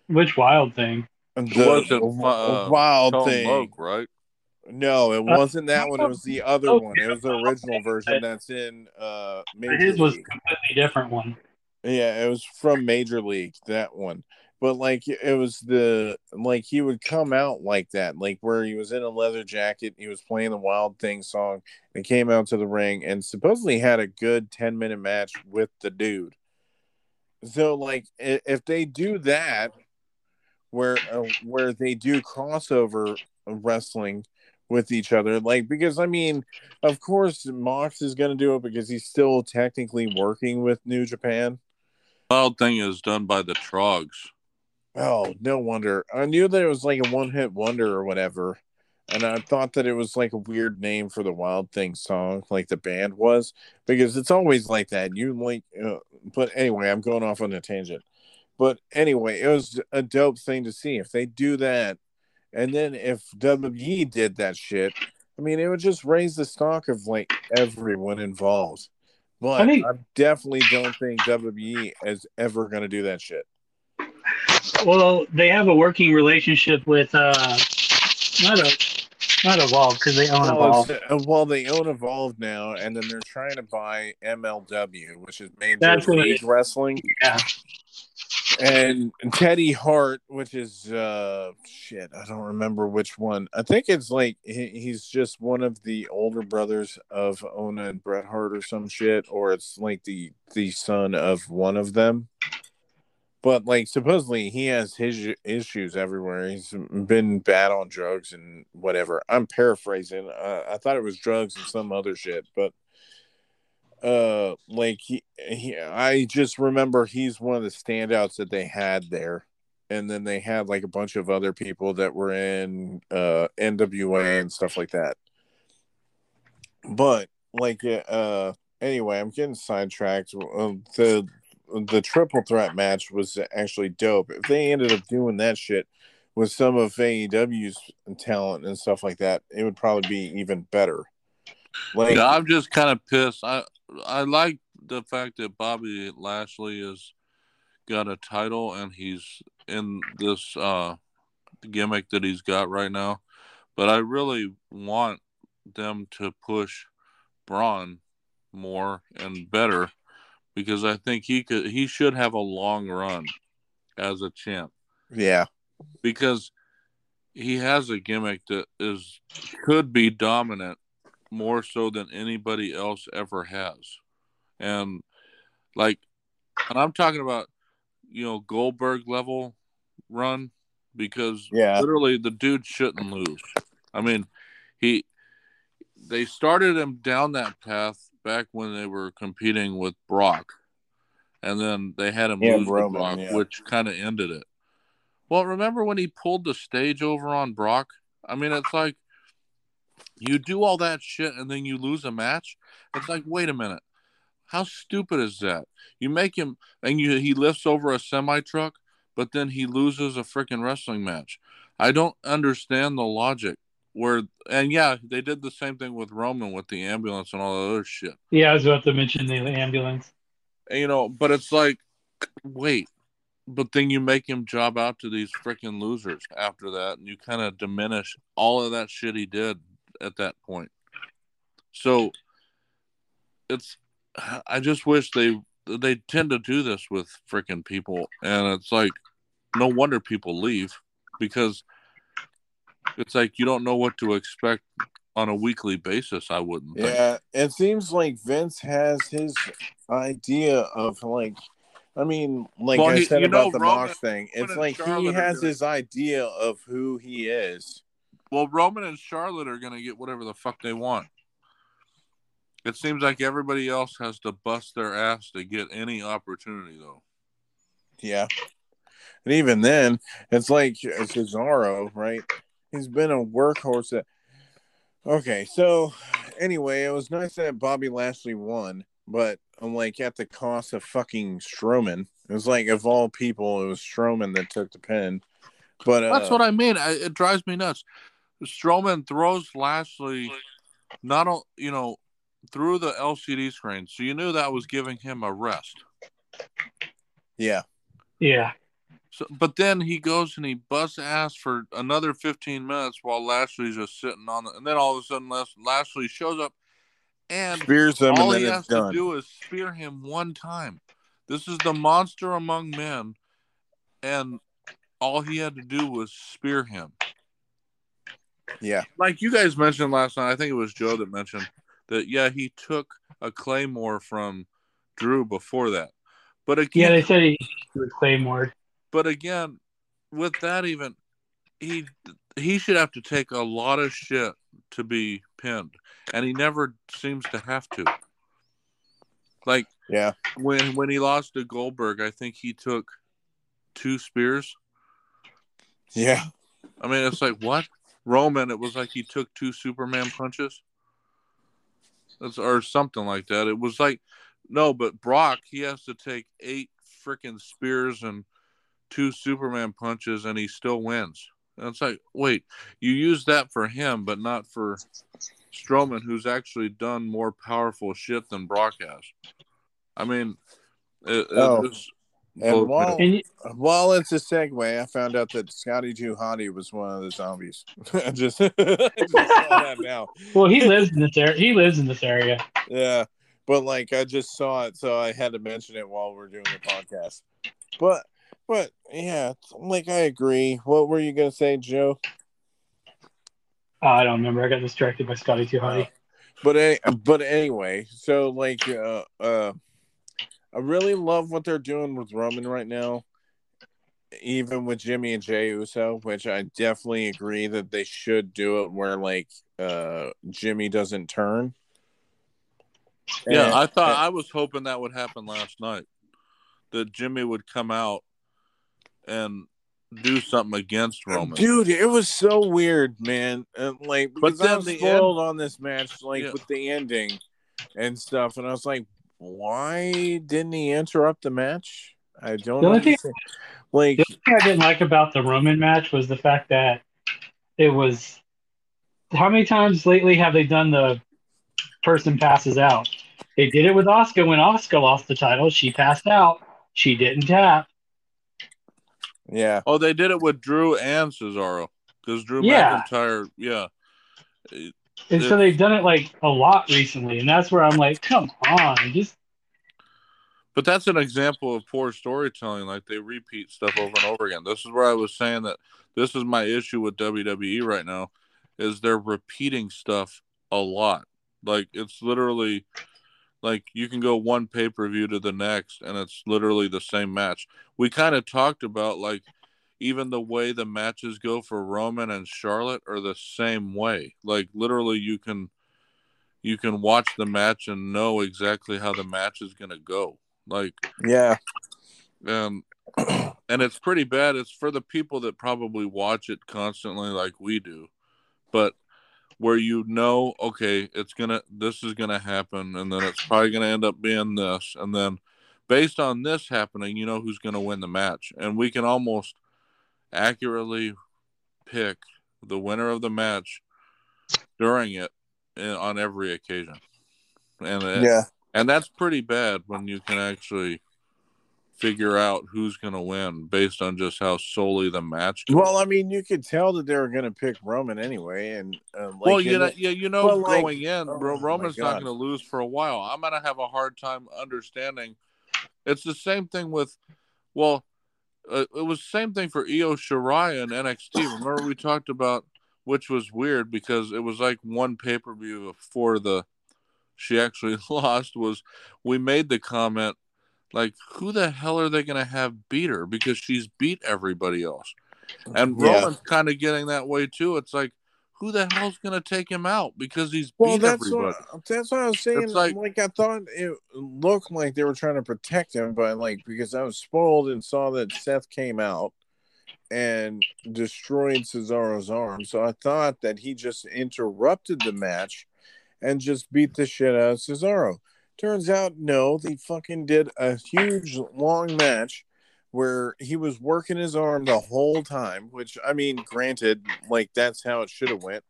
Which Wild Thing? The, was it, uh, Wild Thing, Loc, right? No, it uh, wasn't that one. It was the other one. It was the original version that's in uh Major His was League. completely different one. Yeah, it was from Major League, that one. But like it was the like he would come out like that, like where he was in a leather jacket, he was playing the Wild Thing song, and came out to the ring and supposedly had a good 10 minute match with the dude. So like if they do that where uh, where they do crossover wrestling with each other. Like, because I mean, of course, Mox is going to do it because he's still technically working with New Japan. Wild thing is done by the Troggs. Oh, no wonder. I knew that it was like a one hit wonder or whatever. And I thought that it was like a weird name for the Wild Thing song, like the band was, because it's always like that. You like, uh, but anyway, I'm going off on a tangent. But anyway, it was a dope thing to see. If they do that and then if WWE did that shit, I mean, it would just raise the stock of like everyone involved. But I, mean, I definitely don't think WWE is ever going to do that shit. Well, they have a working relationship with uh, not a not Evolve because they own Evolve. Uh, well, they own Evolve now, and then they're trying to buy MLW, which is Major League Wrestling. Yeah and Teddy Hart, which is uh shit, I don't remember which one. I think it's like he, he's just one of the older brothers of Owen and Bret Hart or some shit, or it's like the the son of one of them. But like supposedly he has his issues everywhere. He's been bad on drugs and whatever. I'm paraphrasing. Uh, I thought it was drugs and some other shit, but uh like he, he i just remember he's one of the standouts that they had there. And then they had like a bunch of other people that were in uh nwa and stuff like that. But like uh anyway i'm getting sidetracked. The the triple threat match was actually dope. If they ended up doing that shit with some of AEW's talent and stuff like that, it would probably be even better. Like, yeah, I'm just kind of pissed. I I like the fact that Bobby Lashley has got a title and he's in this uh, gimmick that he's got right now, but I really want them to push Braun more and better because I think he could he should have a long run as a champ. Yeah. Because he has a gimmick that is could be dominant more so than anybody else ever has. And like and I'm talking about you know Goldberg level run because yeah. literally the dude shouldn't lose. I mean, he they started him down that path back when they were competing with Brock, and then they had him yeah, lose Roman, Brock, yeah. which kind of ended it. Well, remember when he pulled the stage over on Brock? I mean, it's like you do all that shit and then you lose a match. It's like, wait a minute, how stupid is that? You make him and you he lifts over a semi truck, but then he loses a freaking wrestling match. I don't understand the logic where and yeah, they did the same thing with Roman with the ambulance and all the other shit. Yeah, I was about to mention the ambulance. You know, but it's like, wait, but then you make him job out to these freaking losers after that, and you kind of diminish all of that shit he did at that point. So it's, I just wish they they tend to do this with freaking people, and it's like, no wonder people leave because it's like you don't know what to expect on a weekly basis. I wouldn't. Yeah, it seems like Vince has his idea of like. I mean, like well, I said about know, the Roman, Mox thing, it's like he has his idea of who he is. Well, Roman and Charlotte are going to get whatever the fuck they want. It seems like everybody else has to bust their ass to get any opportunity, though. Yeah. And even then, it's like Cesaro, right? he's been a workhorse. That... Okay, so anyway, it was nice that Bobby Lashley won, but I'm like at the cost of fucking Strowman. It was like of all people, it was Strowman that took the pin. But uh, that's what I mean. I, it drives me nuts. Strowman throws Lashley, not a, you know, through the LCD screen, so you knew that was giving him a rest. Yeah. Yeah. So, but then he goes and he busts ass for another 15 minutes while Lashley's just sitting on it. And then all of a sudden, Lashley shows up and spears him. All he has to do is spear him one time. This is the monster among men. And all he had to do was spear him. Yeah. Like you guys mentioned last night, I think it was Joe that mentioned that, yeah, he took a Claymore from Drew before that. But again, yeah, they said he was Claymore. But again, with that even he he should have to take a lot of shit to be pinned, and he never seems to have to. Like yeah, when when he lost to Goldberg, I think he took two spears. Yeah, I mean it's like what Roman? It was like he took two Superman punches, That's, or something like that. It was like no, but Brock he has to take eight freaking spears and two Superman punches and he still wins. And it's like, wait, you use that for him, but not for Strowman, who's actually done more powerful shit than Brock has. I mean, it, oh. it and while, while it's a segue, I found out that Scotty Too Hottie was one of the zombies. I just, just saw that now. Well, he lives in this area. He lives in this area. Yeah, but like I just saw it, so I had to mention it while we're doing the podcast. But but yeah, like I agree. What were you gonna say, Joe? Uh, I don't remember. I got distracted by Scotty Too Hottie. Uh, but but anyway, so like uh, uh, I really love what they're doing with Roman right now. Even with Jimmy and Jay Uso, which I definitely agree that they should do it where like uh Jimmy doesn't turn. Yeah, and, I thought and, I was hoping that would happen last night. That Jimmy would come out and do something against Roman. Dude, it was so weird, man. And like, but then I was spoiled end, on this match, like yeah. with the ending and stuff, and I was like, why didn't he interrupt the match? I don't The only thing- like, The thing, like, the only thing I didn't like about the Roman match was the fact that it was. How many times lately have they done the person passes out? They did it with Asuka when Asuka lost the title. She passed out. She didn't tap. yeah, Oh, they did it with Drew and Cesaro because Drew Yeah. McIntyre, yeah, And so they've done it like a lot recently, and that's where I'm like, come on, just But that's an example of poor storytelling. Like they repeat stuff over and over again. This is where I was saying that this is my issue with WWE right now, is they're repeating stuff a lot. Like it's literally like you can go one pay per view to the next, and it's literally the same match. We kind of talked about like even the way the matches go for Roman and Charlotte are the same way. Like literally, you can you can watch the match and know exactly how the match is gonna go. Like yeah, um, and and it's pretty bad. It's for the people that probably watch it constantly like we do, but where you know, okay, it's gonna this is gonna happen, and then it's probably gonna end up being this, and then based on this happening, you know who's gonna win the match, and we can almost accurately pick the winner of the match during it in, on every occasion, and it, yeah. and that's pretty bad when you can actually figure out who's going to win based on just how solely the match goes. Well, I mean, you could tell that they were going to pick Roman anyway, and uh, like, well, you know, yeah, you know, well, like- going in, oh Roman's not going to lose for a while. I'm going to have a hard time understanding. It's the same thing with, well, uh, it was the same thing for Io Shirai and NXT. Remember we talked about, which was weird because it was like one pay per view before the she actually lost. Was we made the comment like, who the hell are they going to have beat her because she's beat everybody else, and Yeah. Roman's kind of getting that way too. It's like who the hell's gonna take him out because he's Well, beat that's everybody. what that's what I was saying. Like, like- I thought it looked like they were trying to protect him, but like because I was spoiled and saw that Seth came out and destroyed Cesaro's arm, so I thought that he just interrupted the match and just beat the shit out of Cesaro. Turns out, no, they fucking did a huge long match where he was working his arm the whole time. Which I mean, granted, like that's how it should have went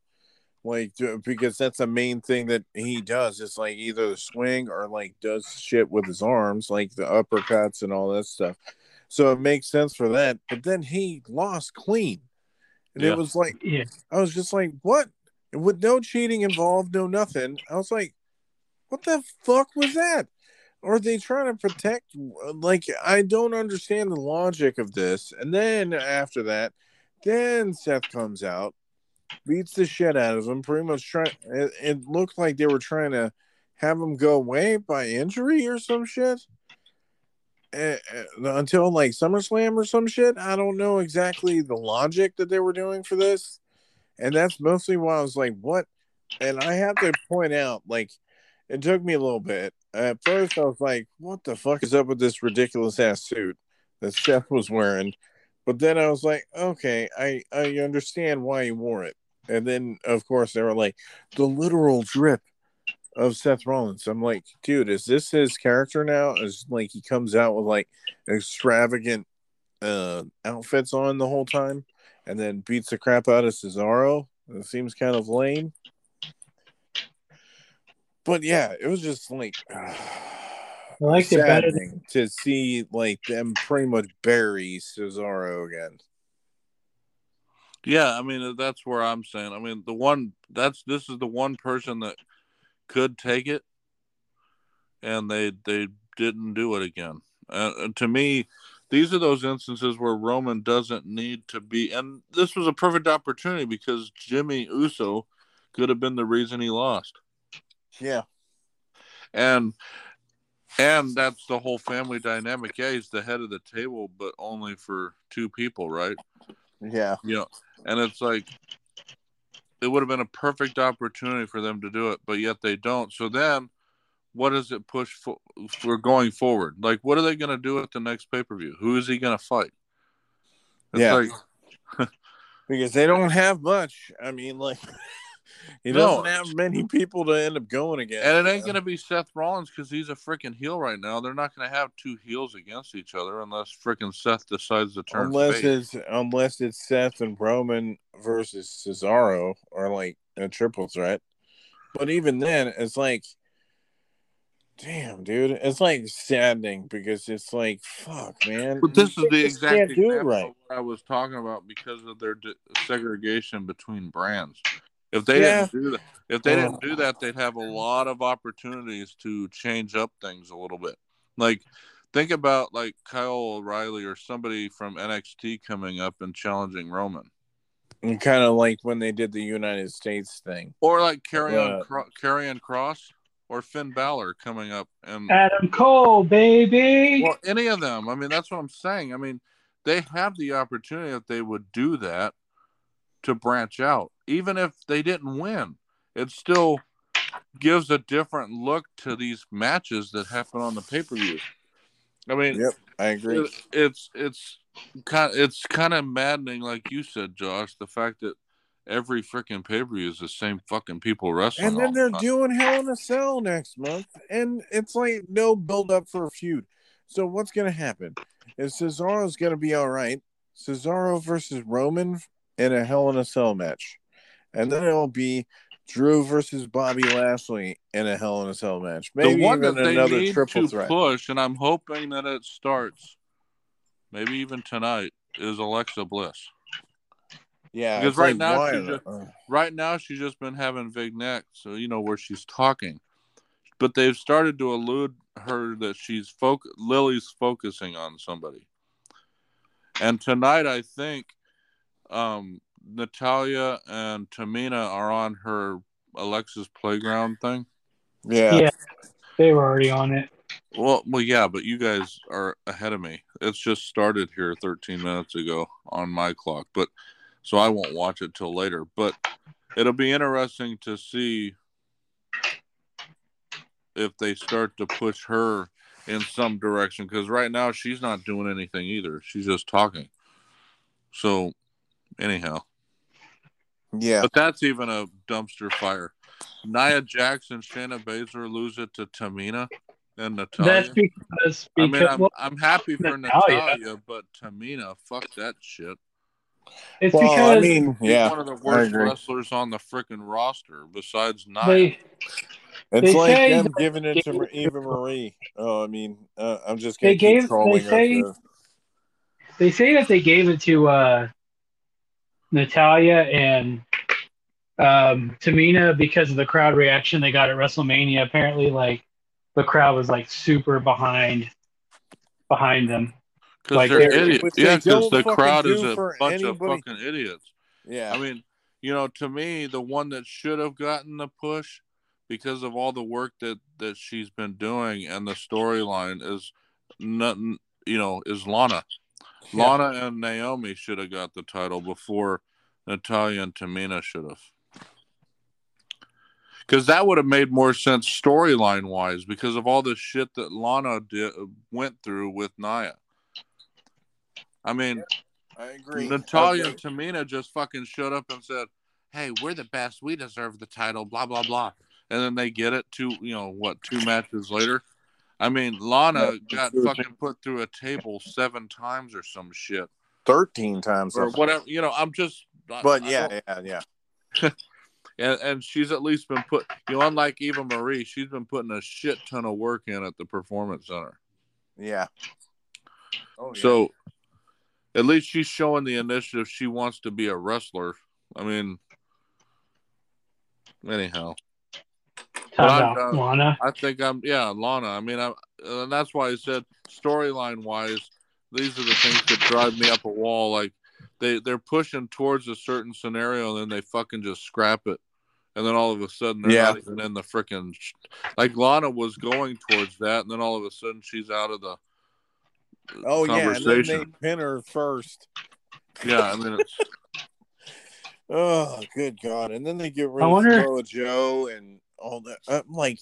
like because that's the main thing that he does it's like either the swing or like does shit with his arms like the uppercuts and all that stuff so it makes sense for that but then he lost clean and Yeah. it was like yeah. i was just like what with no cheating involved no nothing i was like what the fuck was that are they trying to protect like i don't understand the logic of this and then after that then seth comes out beats the shit out of him. Pretty much trying. It, it looked like they were trying to have him go away by injury or some shit. Uh, until like SummerSlam or some shit. I don't know exactly the logic that they were doing for this, and that's mostly why I was like, "What?" And I have to point out, like, it took me a little bit. At first, I was like, "What the fuck is up with this ridiculous ass suit that Seth was wearing?" But then I was like, "Okay, I I understand why he wore it." And then, of course, they were like, the literal drip of Seth Rollins. I'm like, dude, is this his character now? Is like he comes out with like extravagant uh, outfits on the whole time and then beats the crap out of Cesaro? It seems kind of lame. But yeah, it was just like. I liked it better than to see like them pretty much bury Cesaro again. Yeah, I mean that's where I'm saying. I mean the one that's this is the one person that could take it, and they they didn't do it again. Uh, and to me, these are those instances where Roman doesn't need to be. And this was a perfect opportunity because Jimmy Uso could have been the reason he lost. Yeah. and and that's the whole family dynamic. Yeah, he's the head of the table, but only for two people, right? Yeah. You know, and it's like it would have been a perfect opportunity for them to do it, but yet they don't. So then, what does it push for, for going forward? Like, what are they going to do at the next pay per view? Who is he going to fight? It's Yeah. like, because they don't have much. I mean, like He doesn't have many people to end up going against. And it ain't going to be Seth Rollins because he's a freaking heel right now. They're not going to have two heels against each other unless freaking Seth decides to turn unless face. it's unless it's Seth and Roman versus Cesaro or like a triple threat. But even then, it's like, damn, dude, it's like saddening because it's like, fuck, man. But this You is the exact can't do it example right. I was talking about because of their di- segregation between brands. If they Yeah. didn't do that, if they Oh. didn't do that, they'd have a lot of opportunities to change up things a little bit. Like, think about like Kyle O'Reilly or somebody from NXT coming up and challenging Roman, And kind of like when they did the United States thing. or like Carry on Uh, Cro- Karrion Cross or Finn Balor coming up and Adam Cole, baby. Well, any of them. I mean, that's what I'm saying. I mean, they have the opportunity if they would do that to branch out. Even if they didn't win, it still gives a different look to these matches that happen on the pay per view. I mean, Yep, I agree. it- it's it's kind it's kind of maddening, like you said, Josh. The fact that every freaking pay per view is the same fucking people wrestling. And then they're time. doing Hell in a Cell next month, and it's like no build up for a feud. So what's gonna happen? Is Cesaro's gonna be all right? Cesaro versus Roman in a Hell in a Cell match, and then it'll be Drew versus Bobby Lashley in a Hell in a Cell match. Maybe the one even that they another need triple to threat. push, and I'm hoping that it starts, maybe even tonight, is Alexa Bliss. yeah, because right now why- she's just- uh, Right now, she's just been having vignette, so you know where she's talking. But they've started to allude her that she's foc- Lily's focusing on somebody. And tonight, I think um, Natalya and Tamina are on her Alexa's playground thing. yeah, Yeah. They were already on it. Well, well, yeah, but you guys are ahead of me. It's just started here 13 minutes ago on my clock, but so I won't watch it till later. But it'll be interesting to see if they start to push her in some direction because right now she's not doing anything either. She's just talking. So, anyhow, yeah. but that's even a dumpster fire. Nia Jackson, Shayna Baszler lose it to Tamina and Natalya. That's because I mean, I'm, well, I'm happy for Natalya. Natalya, but Tamina, fuck that shit. it's Well, because I mean, She's yeah, one of the worst wrestlers on the freaking roster, besides Nia. they it's they like them that giving it to they- Eva Marie. Oh, I mean, uh, I'm just They gonna keep gave- trolling they her say- for- they say that they gave it to uh, Natalya and um, Tamina because of the crowd reaction they got at WrestleMania. Apparently, like the crowd was like super behind behind them. Because like, they're they're- idiots. Yeah, because the crowd is a bunch anybody. of fucking idiots. Yeah, I mean, you know, to me, the one that should have gotten the push because of all the work that that she's been doing and the storyline is nothing. You know, is Lana. Yeah. Lana and Naomi should have got the title before Natalya and Tamina should have. Because that would have made more sense storyline wise because of all the shit that Lana did, went through with Nia. I mean, I agree. Natalya Okay. and Tamina just fucking showed up and said, "Hey, we're the best. We deserve the title." Blah blah blah. And then they get it two, you know, what two matches later. I mean, Lana got fucking put through a table seven times or some shit thirteen times, or whatever. You know, I'm just. But I yeah, don't- yeah, yeah. and, and she's at least been put. You know, unlike Eva Marie, she's been putting a shit ton of work in at the performance center. Yeah. Oh, yeah. So at least she's showing the initiative. She wants to be a wrestler. I mean, anyhow, Talk Well, I'm about. Uh, Lana. I think I'm yeah, Lana. I mean, I and that's why I said storyline wise, these are the things that drive me up a wall. Like they they're pushing towards a certain scenario, and then they fucking just scrap it. And then all of a sudden, they're Yeah. not even in the freaking. Like Lana was going towards that, and then all of a sudden, she's out of the oh yeah, and then they conversation. pin her first. Yeah, I mean, it's, Oh, good God! And then they get rid I of wonder- Samoa Joe and all that. I'm like,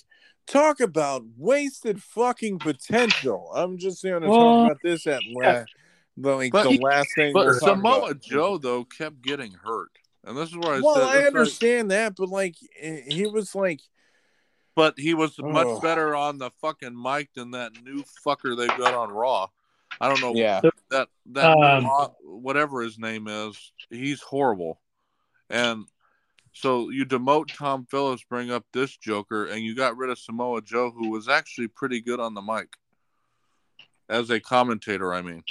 talk about wasted fucking potential. I'm just going to Well, talk about this at last. Like But- the last thing. but we'll Samoa about. Joe though kept getting hurt, And this is where I well, said, I it's like- understand that, but like he was like, but he was much Oh. better on the fucking mic than that new fucker they've got on Raw. I don't know. yeah, that that Um, whatever his name is, he's horrible. And so you demote Tom Phillips, bring up this Joker, and you got rid of Samoa Joe, who was actually pretty good on the mic as a commentator. I mean,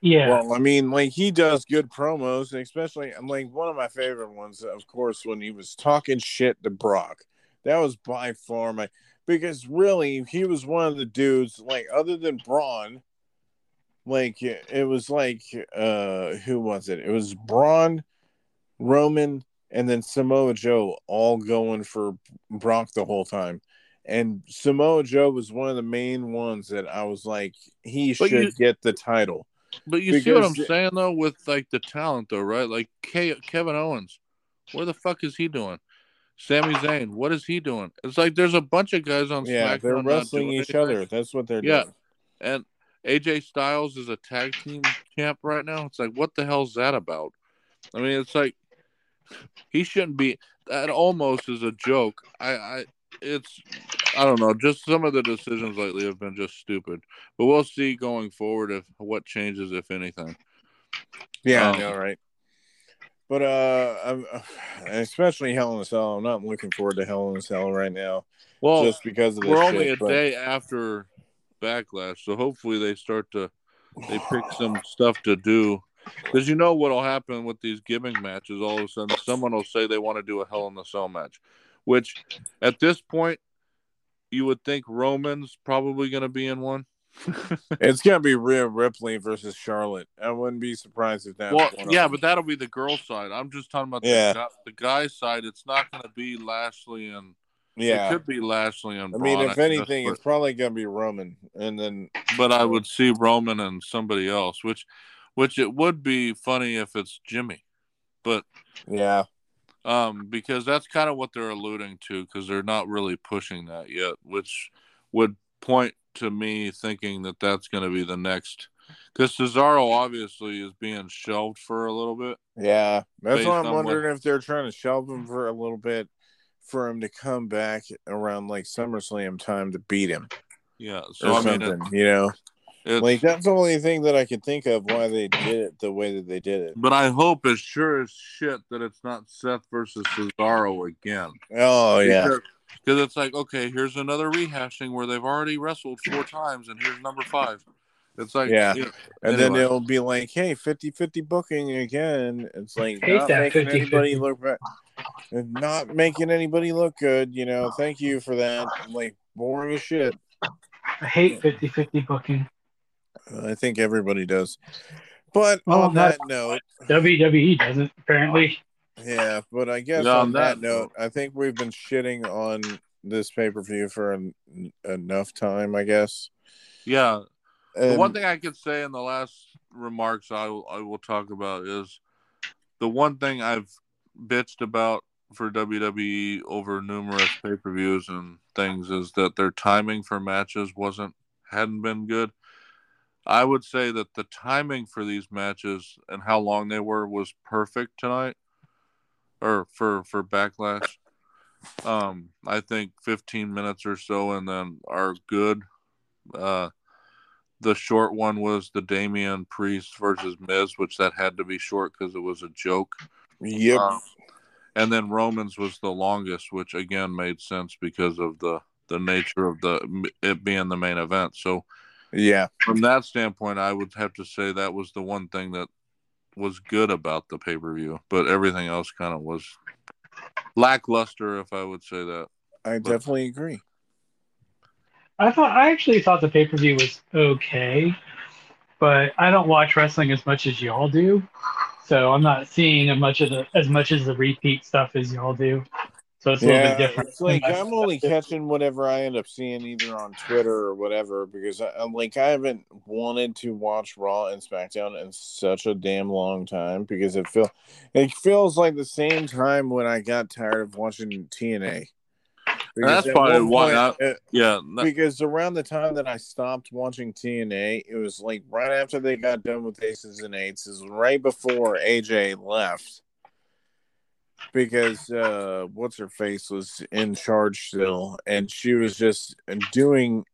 Yeah. Well, I mean, like he does good promos, and especially I'm like one of my favorite ones, of course, when he was talking shit to Brock. That was by far my because really he was one of the dudes, like other than Braun, like it was like uh who was it? It was Braun, Roman, and then Samoa Joe all going for Brock the whole time. And Samoa Joe was one of the main ones that I was like, he But should you- get the title. but you see what I'm saying though with like the talent though, right? Like Ke- Kevin Owens, where the fuck is he doing? Sami Zayn, what is he doing? It's like there's a bunch of guys on Yeah, SmackDown they're wrestling each anything. other. That's what they're Yeah. doing. and AJ Styles is a tag team champ right now. It's like, what the hell's that about? I mean, it's like he shouldn't be. That almost is a joke. I, I, it's, I don't know. Just some of the decisions lately have been just stupid. But we'll see going forward if what changes, if anything. Yeah, Um, I know, right? But uh, I'm, especially Hell in a Cell. I'm not looking forward to Hell in a Cell right now, Well, just because of this. we're only shit, a but- day after Backlash, so hopefully they start to they pick some stuff to do. Because you know what'll happen with these gimmick matches? All of a sudden, someone will say they want to do a Hell in the Cell match, which at this point you would think Roman's probably going to be in one. It's gonna be Rhea Ripley versus Charlotte. I wouldn't be surprised if that. well, yeah, but that'll be the girl side. I'm just talking about the, Yeah. guy, the guy side. It's not going to be Lashley and yeah. it could be Lashley and I mean, Braun, if guess, anything, but- it's probably gonna be Roman, and then but I would see Roman and somebody else, which which it would be funny if it's Jimmy, but yeah, um, because that's kind of what they're alluding to, because they're not really pushing that yet, which would point to me thinking that that's going to be the next. Because Cesaro obviously is being shelved for a little bit. yeah. That's why I'm on what- wondering if they're trying to shelve him for a little bit, for him to come back around like SummerSlam time to beat him Yeah, or I mean, something. it, you know, it's, like that's the only thing that I can think of why they did it the way that they did it. but I hope as sure as shit that it's not Seth versus Cesaro again. Oh yeah, Because it's like, okay, here's another rehashing where they've already wrestled four times, and here's number five. It's like, Yeah. you know, and then anyway. it'll be like, hey, 50-50 booking again. It's like not that making 50-50. anybody look bad, not making anybody look good. You know, thank you for that. Like boring as shit. I hate 50 50 booking. I think everybody does. But Well, on not- that note, WWE doesn't, apparently. yeah. But I guess Yeah, on on that that note, I think we've been shitting on this pay per view for en- enough time. I guess. yeah. The one thing I could say in the last remarks I will, I will talk about is the one thing I've bitched about for WWE over numerous pay per views and things is that their timing for matches wasn't hadn't been good. I would say that the timing for these matches and how long they were was perfect tonight, or for for backlash. Um, I think 15 minutes or so, and then are good. Uh, the short one was the Damian Priest versus Miz, which that had to be short because it was a joke. Yep. Um, and then Romans was the longest, which again made sense because of the the nature of the it being the main event. So yeah. from that standpoint, I would have to say that was the one thing that was good about the pay per view, but everything else kind of was lackluster, if I would say that. I definitely agree. I thought I actually thought the pay per view was okay, but I don't watch wrestling as much as y'all do, so I'm not seeing as much of the as much as the repeat stuff as y'all do. So it's a little Yeah, bit different. it's like I'm only catching whatever I end up seeing either on Twitter or whatever because I, I'm like I haven't wanted to watch Raw and SmackDown in such a damn long time because it feel it feels like the same time when I got tired of watching TNA. Because That's at probably one why point, uh, Yeah, that- because around the time that I stopped watching TNA, it was like right after they got done with Aces and Eights, is right before AJ left. Because uh, what's her face was in charge still, and she was just doing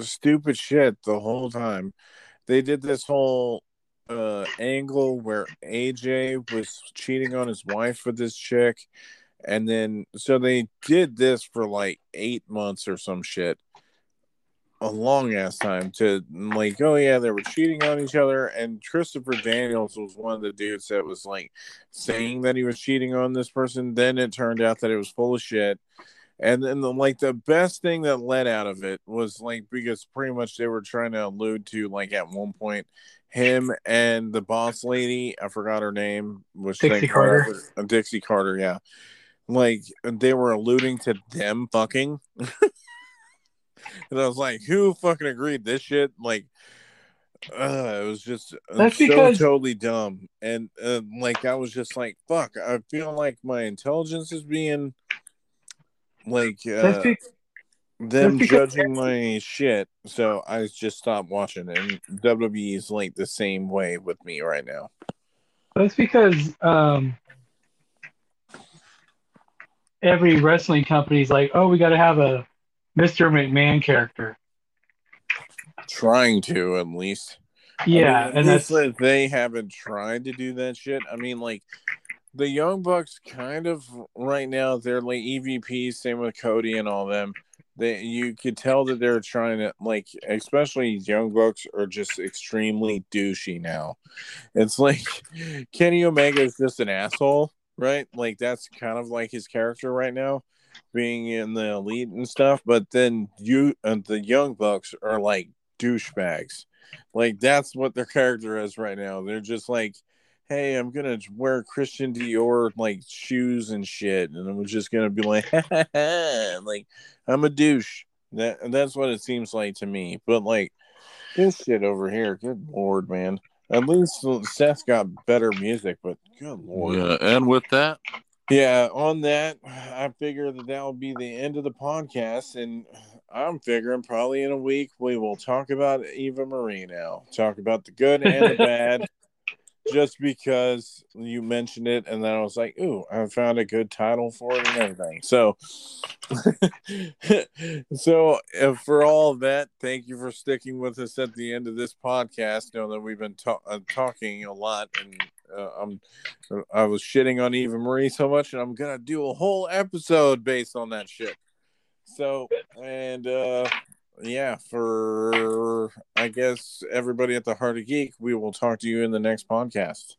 stupid shit the whole time. They did this whole uh, angle where AJ was cheating on his wife with this chick, and then so they did this for like eight months or some shit a long ass time to like, oh yeah, they were cheating on each other, and Christopher Daniels was one of the dudes that was like saying that he was cheating on this person. Then it turned out that it was full of shit. And then the, like the best thing that led out of it was like because pretty much they were trying to allude to like at one point him and the boss lady, I forgot her name, was Dixie Carter. Uh, Dixie Carter, yeah. Like they were alluding to them fucking. and I was like, who fucking agreed this shit? Like, uh, it was just uh, That's so because- totally dumb. And uh, like, I was just like, fuck, I feel like my intelligence is being like uh, be- them because- judging my shit. So I just stopped watching it. And WWE is like the same way with me right now. That's because um, every wrestling company's like, oh, we got to have a Mr. McMahon character. Trying to, at least. Yeah, I mean, and at that's that they haven't tried to do that shit. I mean, like the Young Bucks, kind of right now, they're like EVPs. Same with Cody and all them. They, you could tell that they're trying to like, especially Young Bucks are just extremely douchey now. It's like Kenny Omega is just an asshole, right? Like that's kind of like his character right now, being in the elite and stuff. But then you and the Young Bucks are like douchebags. Like that's what their character is right now. They're just like, hey, I'm gonna wear Christian Dior like shoes and shit, and I'm just gonna be like, like I'm a douche. That that's what it seems like to me. But like this shit over here, good lord, man. At least Seth got better music, but good lord. Yeah, and with that, Yeah, on that, I figure that that will be the end of the podcast, and I'm figuring probably in a week we will talk about Eva Marie now, talk about the good and the bad, just because you mentioned it, and then I was like, "Ooh, I found a good title for it and everything." So, so uh, for all of that, thank you for sticking with us at the end of this podcast. Know that we've been ta- uh, talking a lot, and uh, I'm I was shitting on Eva Marie so much, and I'm gonna do a whole episode based on that shit. So, and uh, yeah, for I guess everybody at the Heart of Geek, we will talk to you in the next podcast.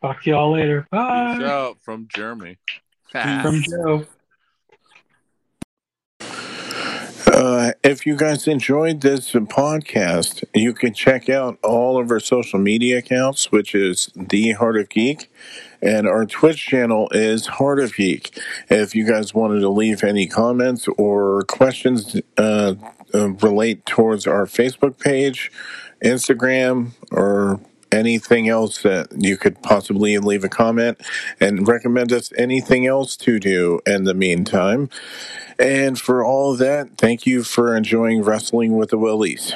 talk to y'all later. Bye. peace out from Jeremy. From Joe. Uh, if you guys enjoyed this podcast, you can check out all of our social media accounts, which is The Heart of Geek, and our Twitch channel is Heart of Geek. If you guys wanted to leave any comments or questions uh, uh, relate towards our Facebook page, Instagram, or anything else that you could possibly leave a comment and recommend us anything else to do in the meantime. And for all of that, thank you for enjoying Wrestling with the Willies.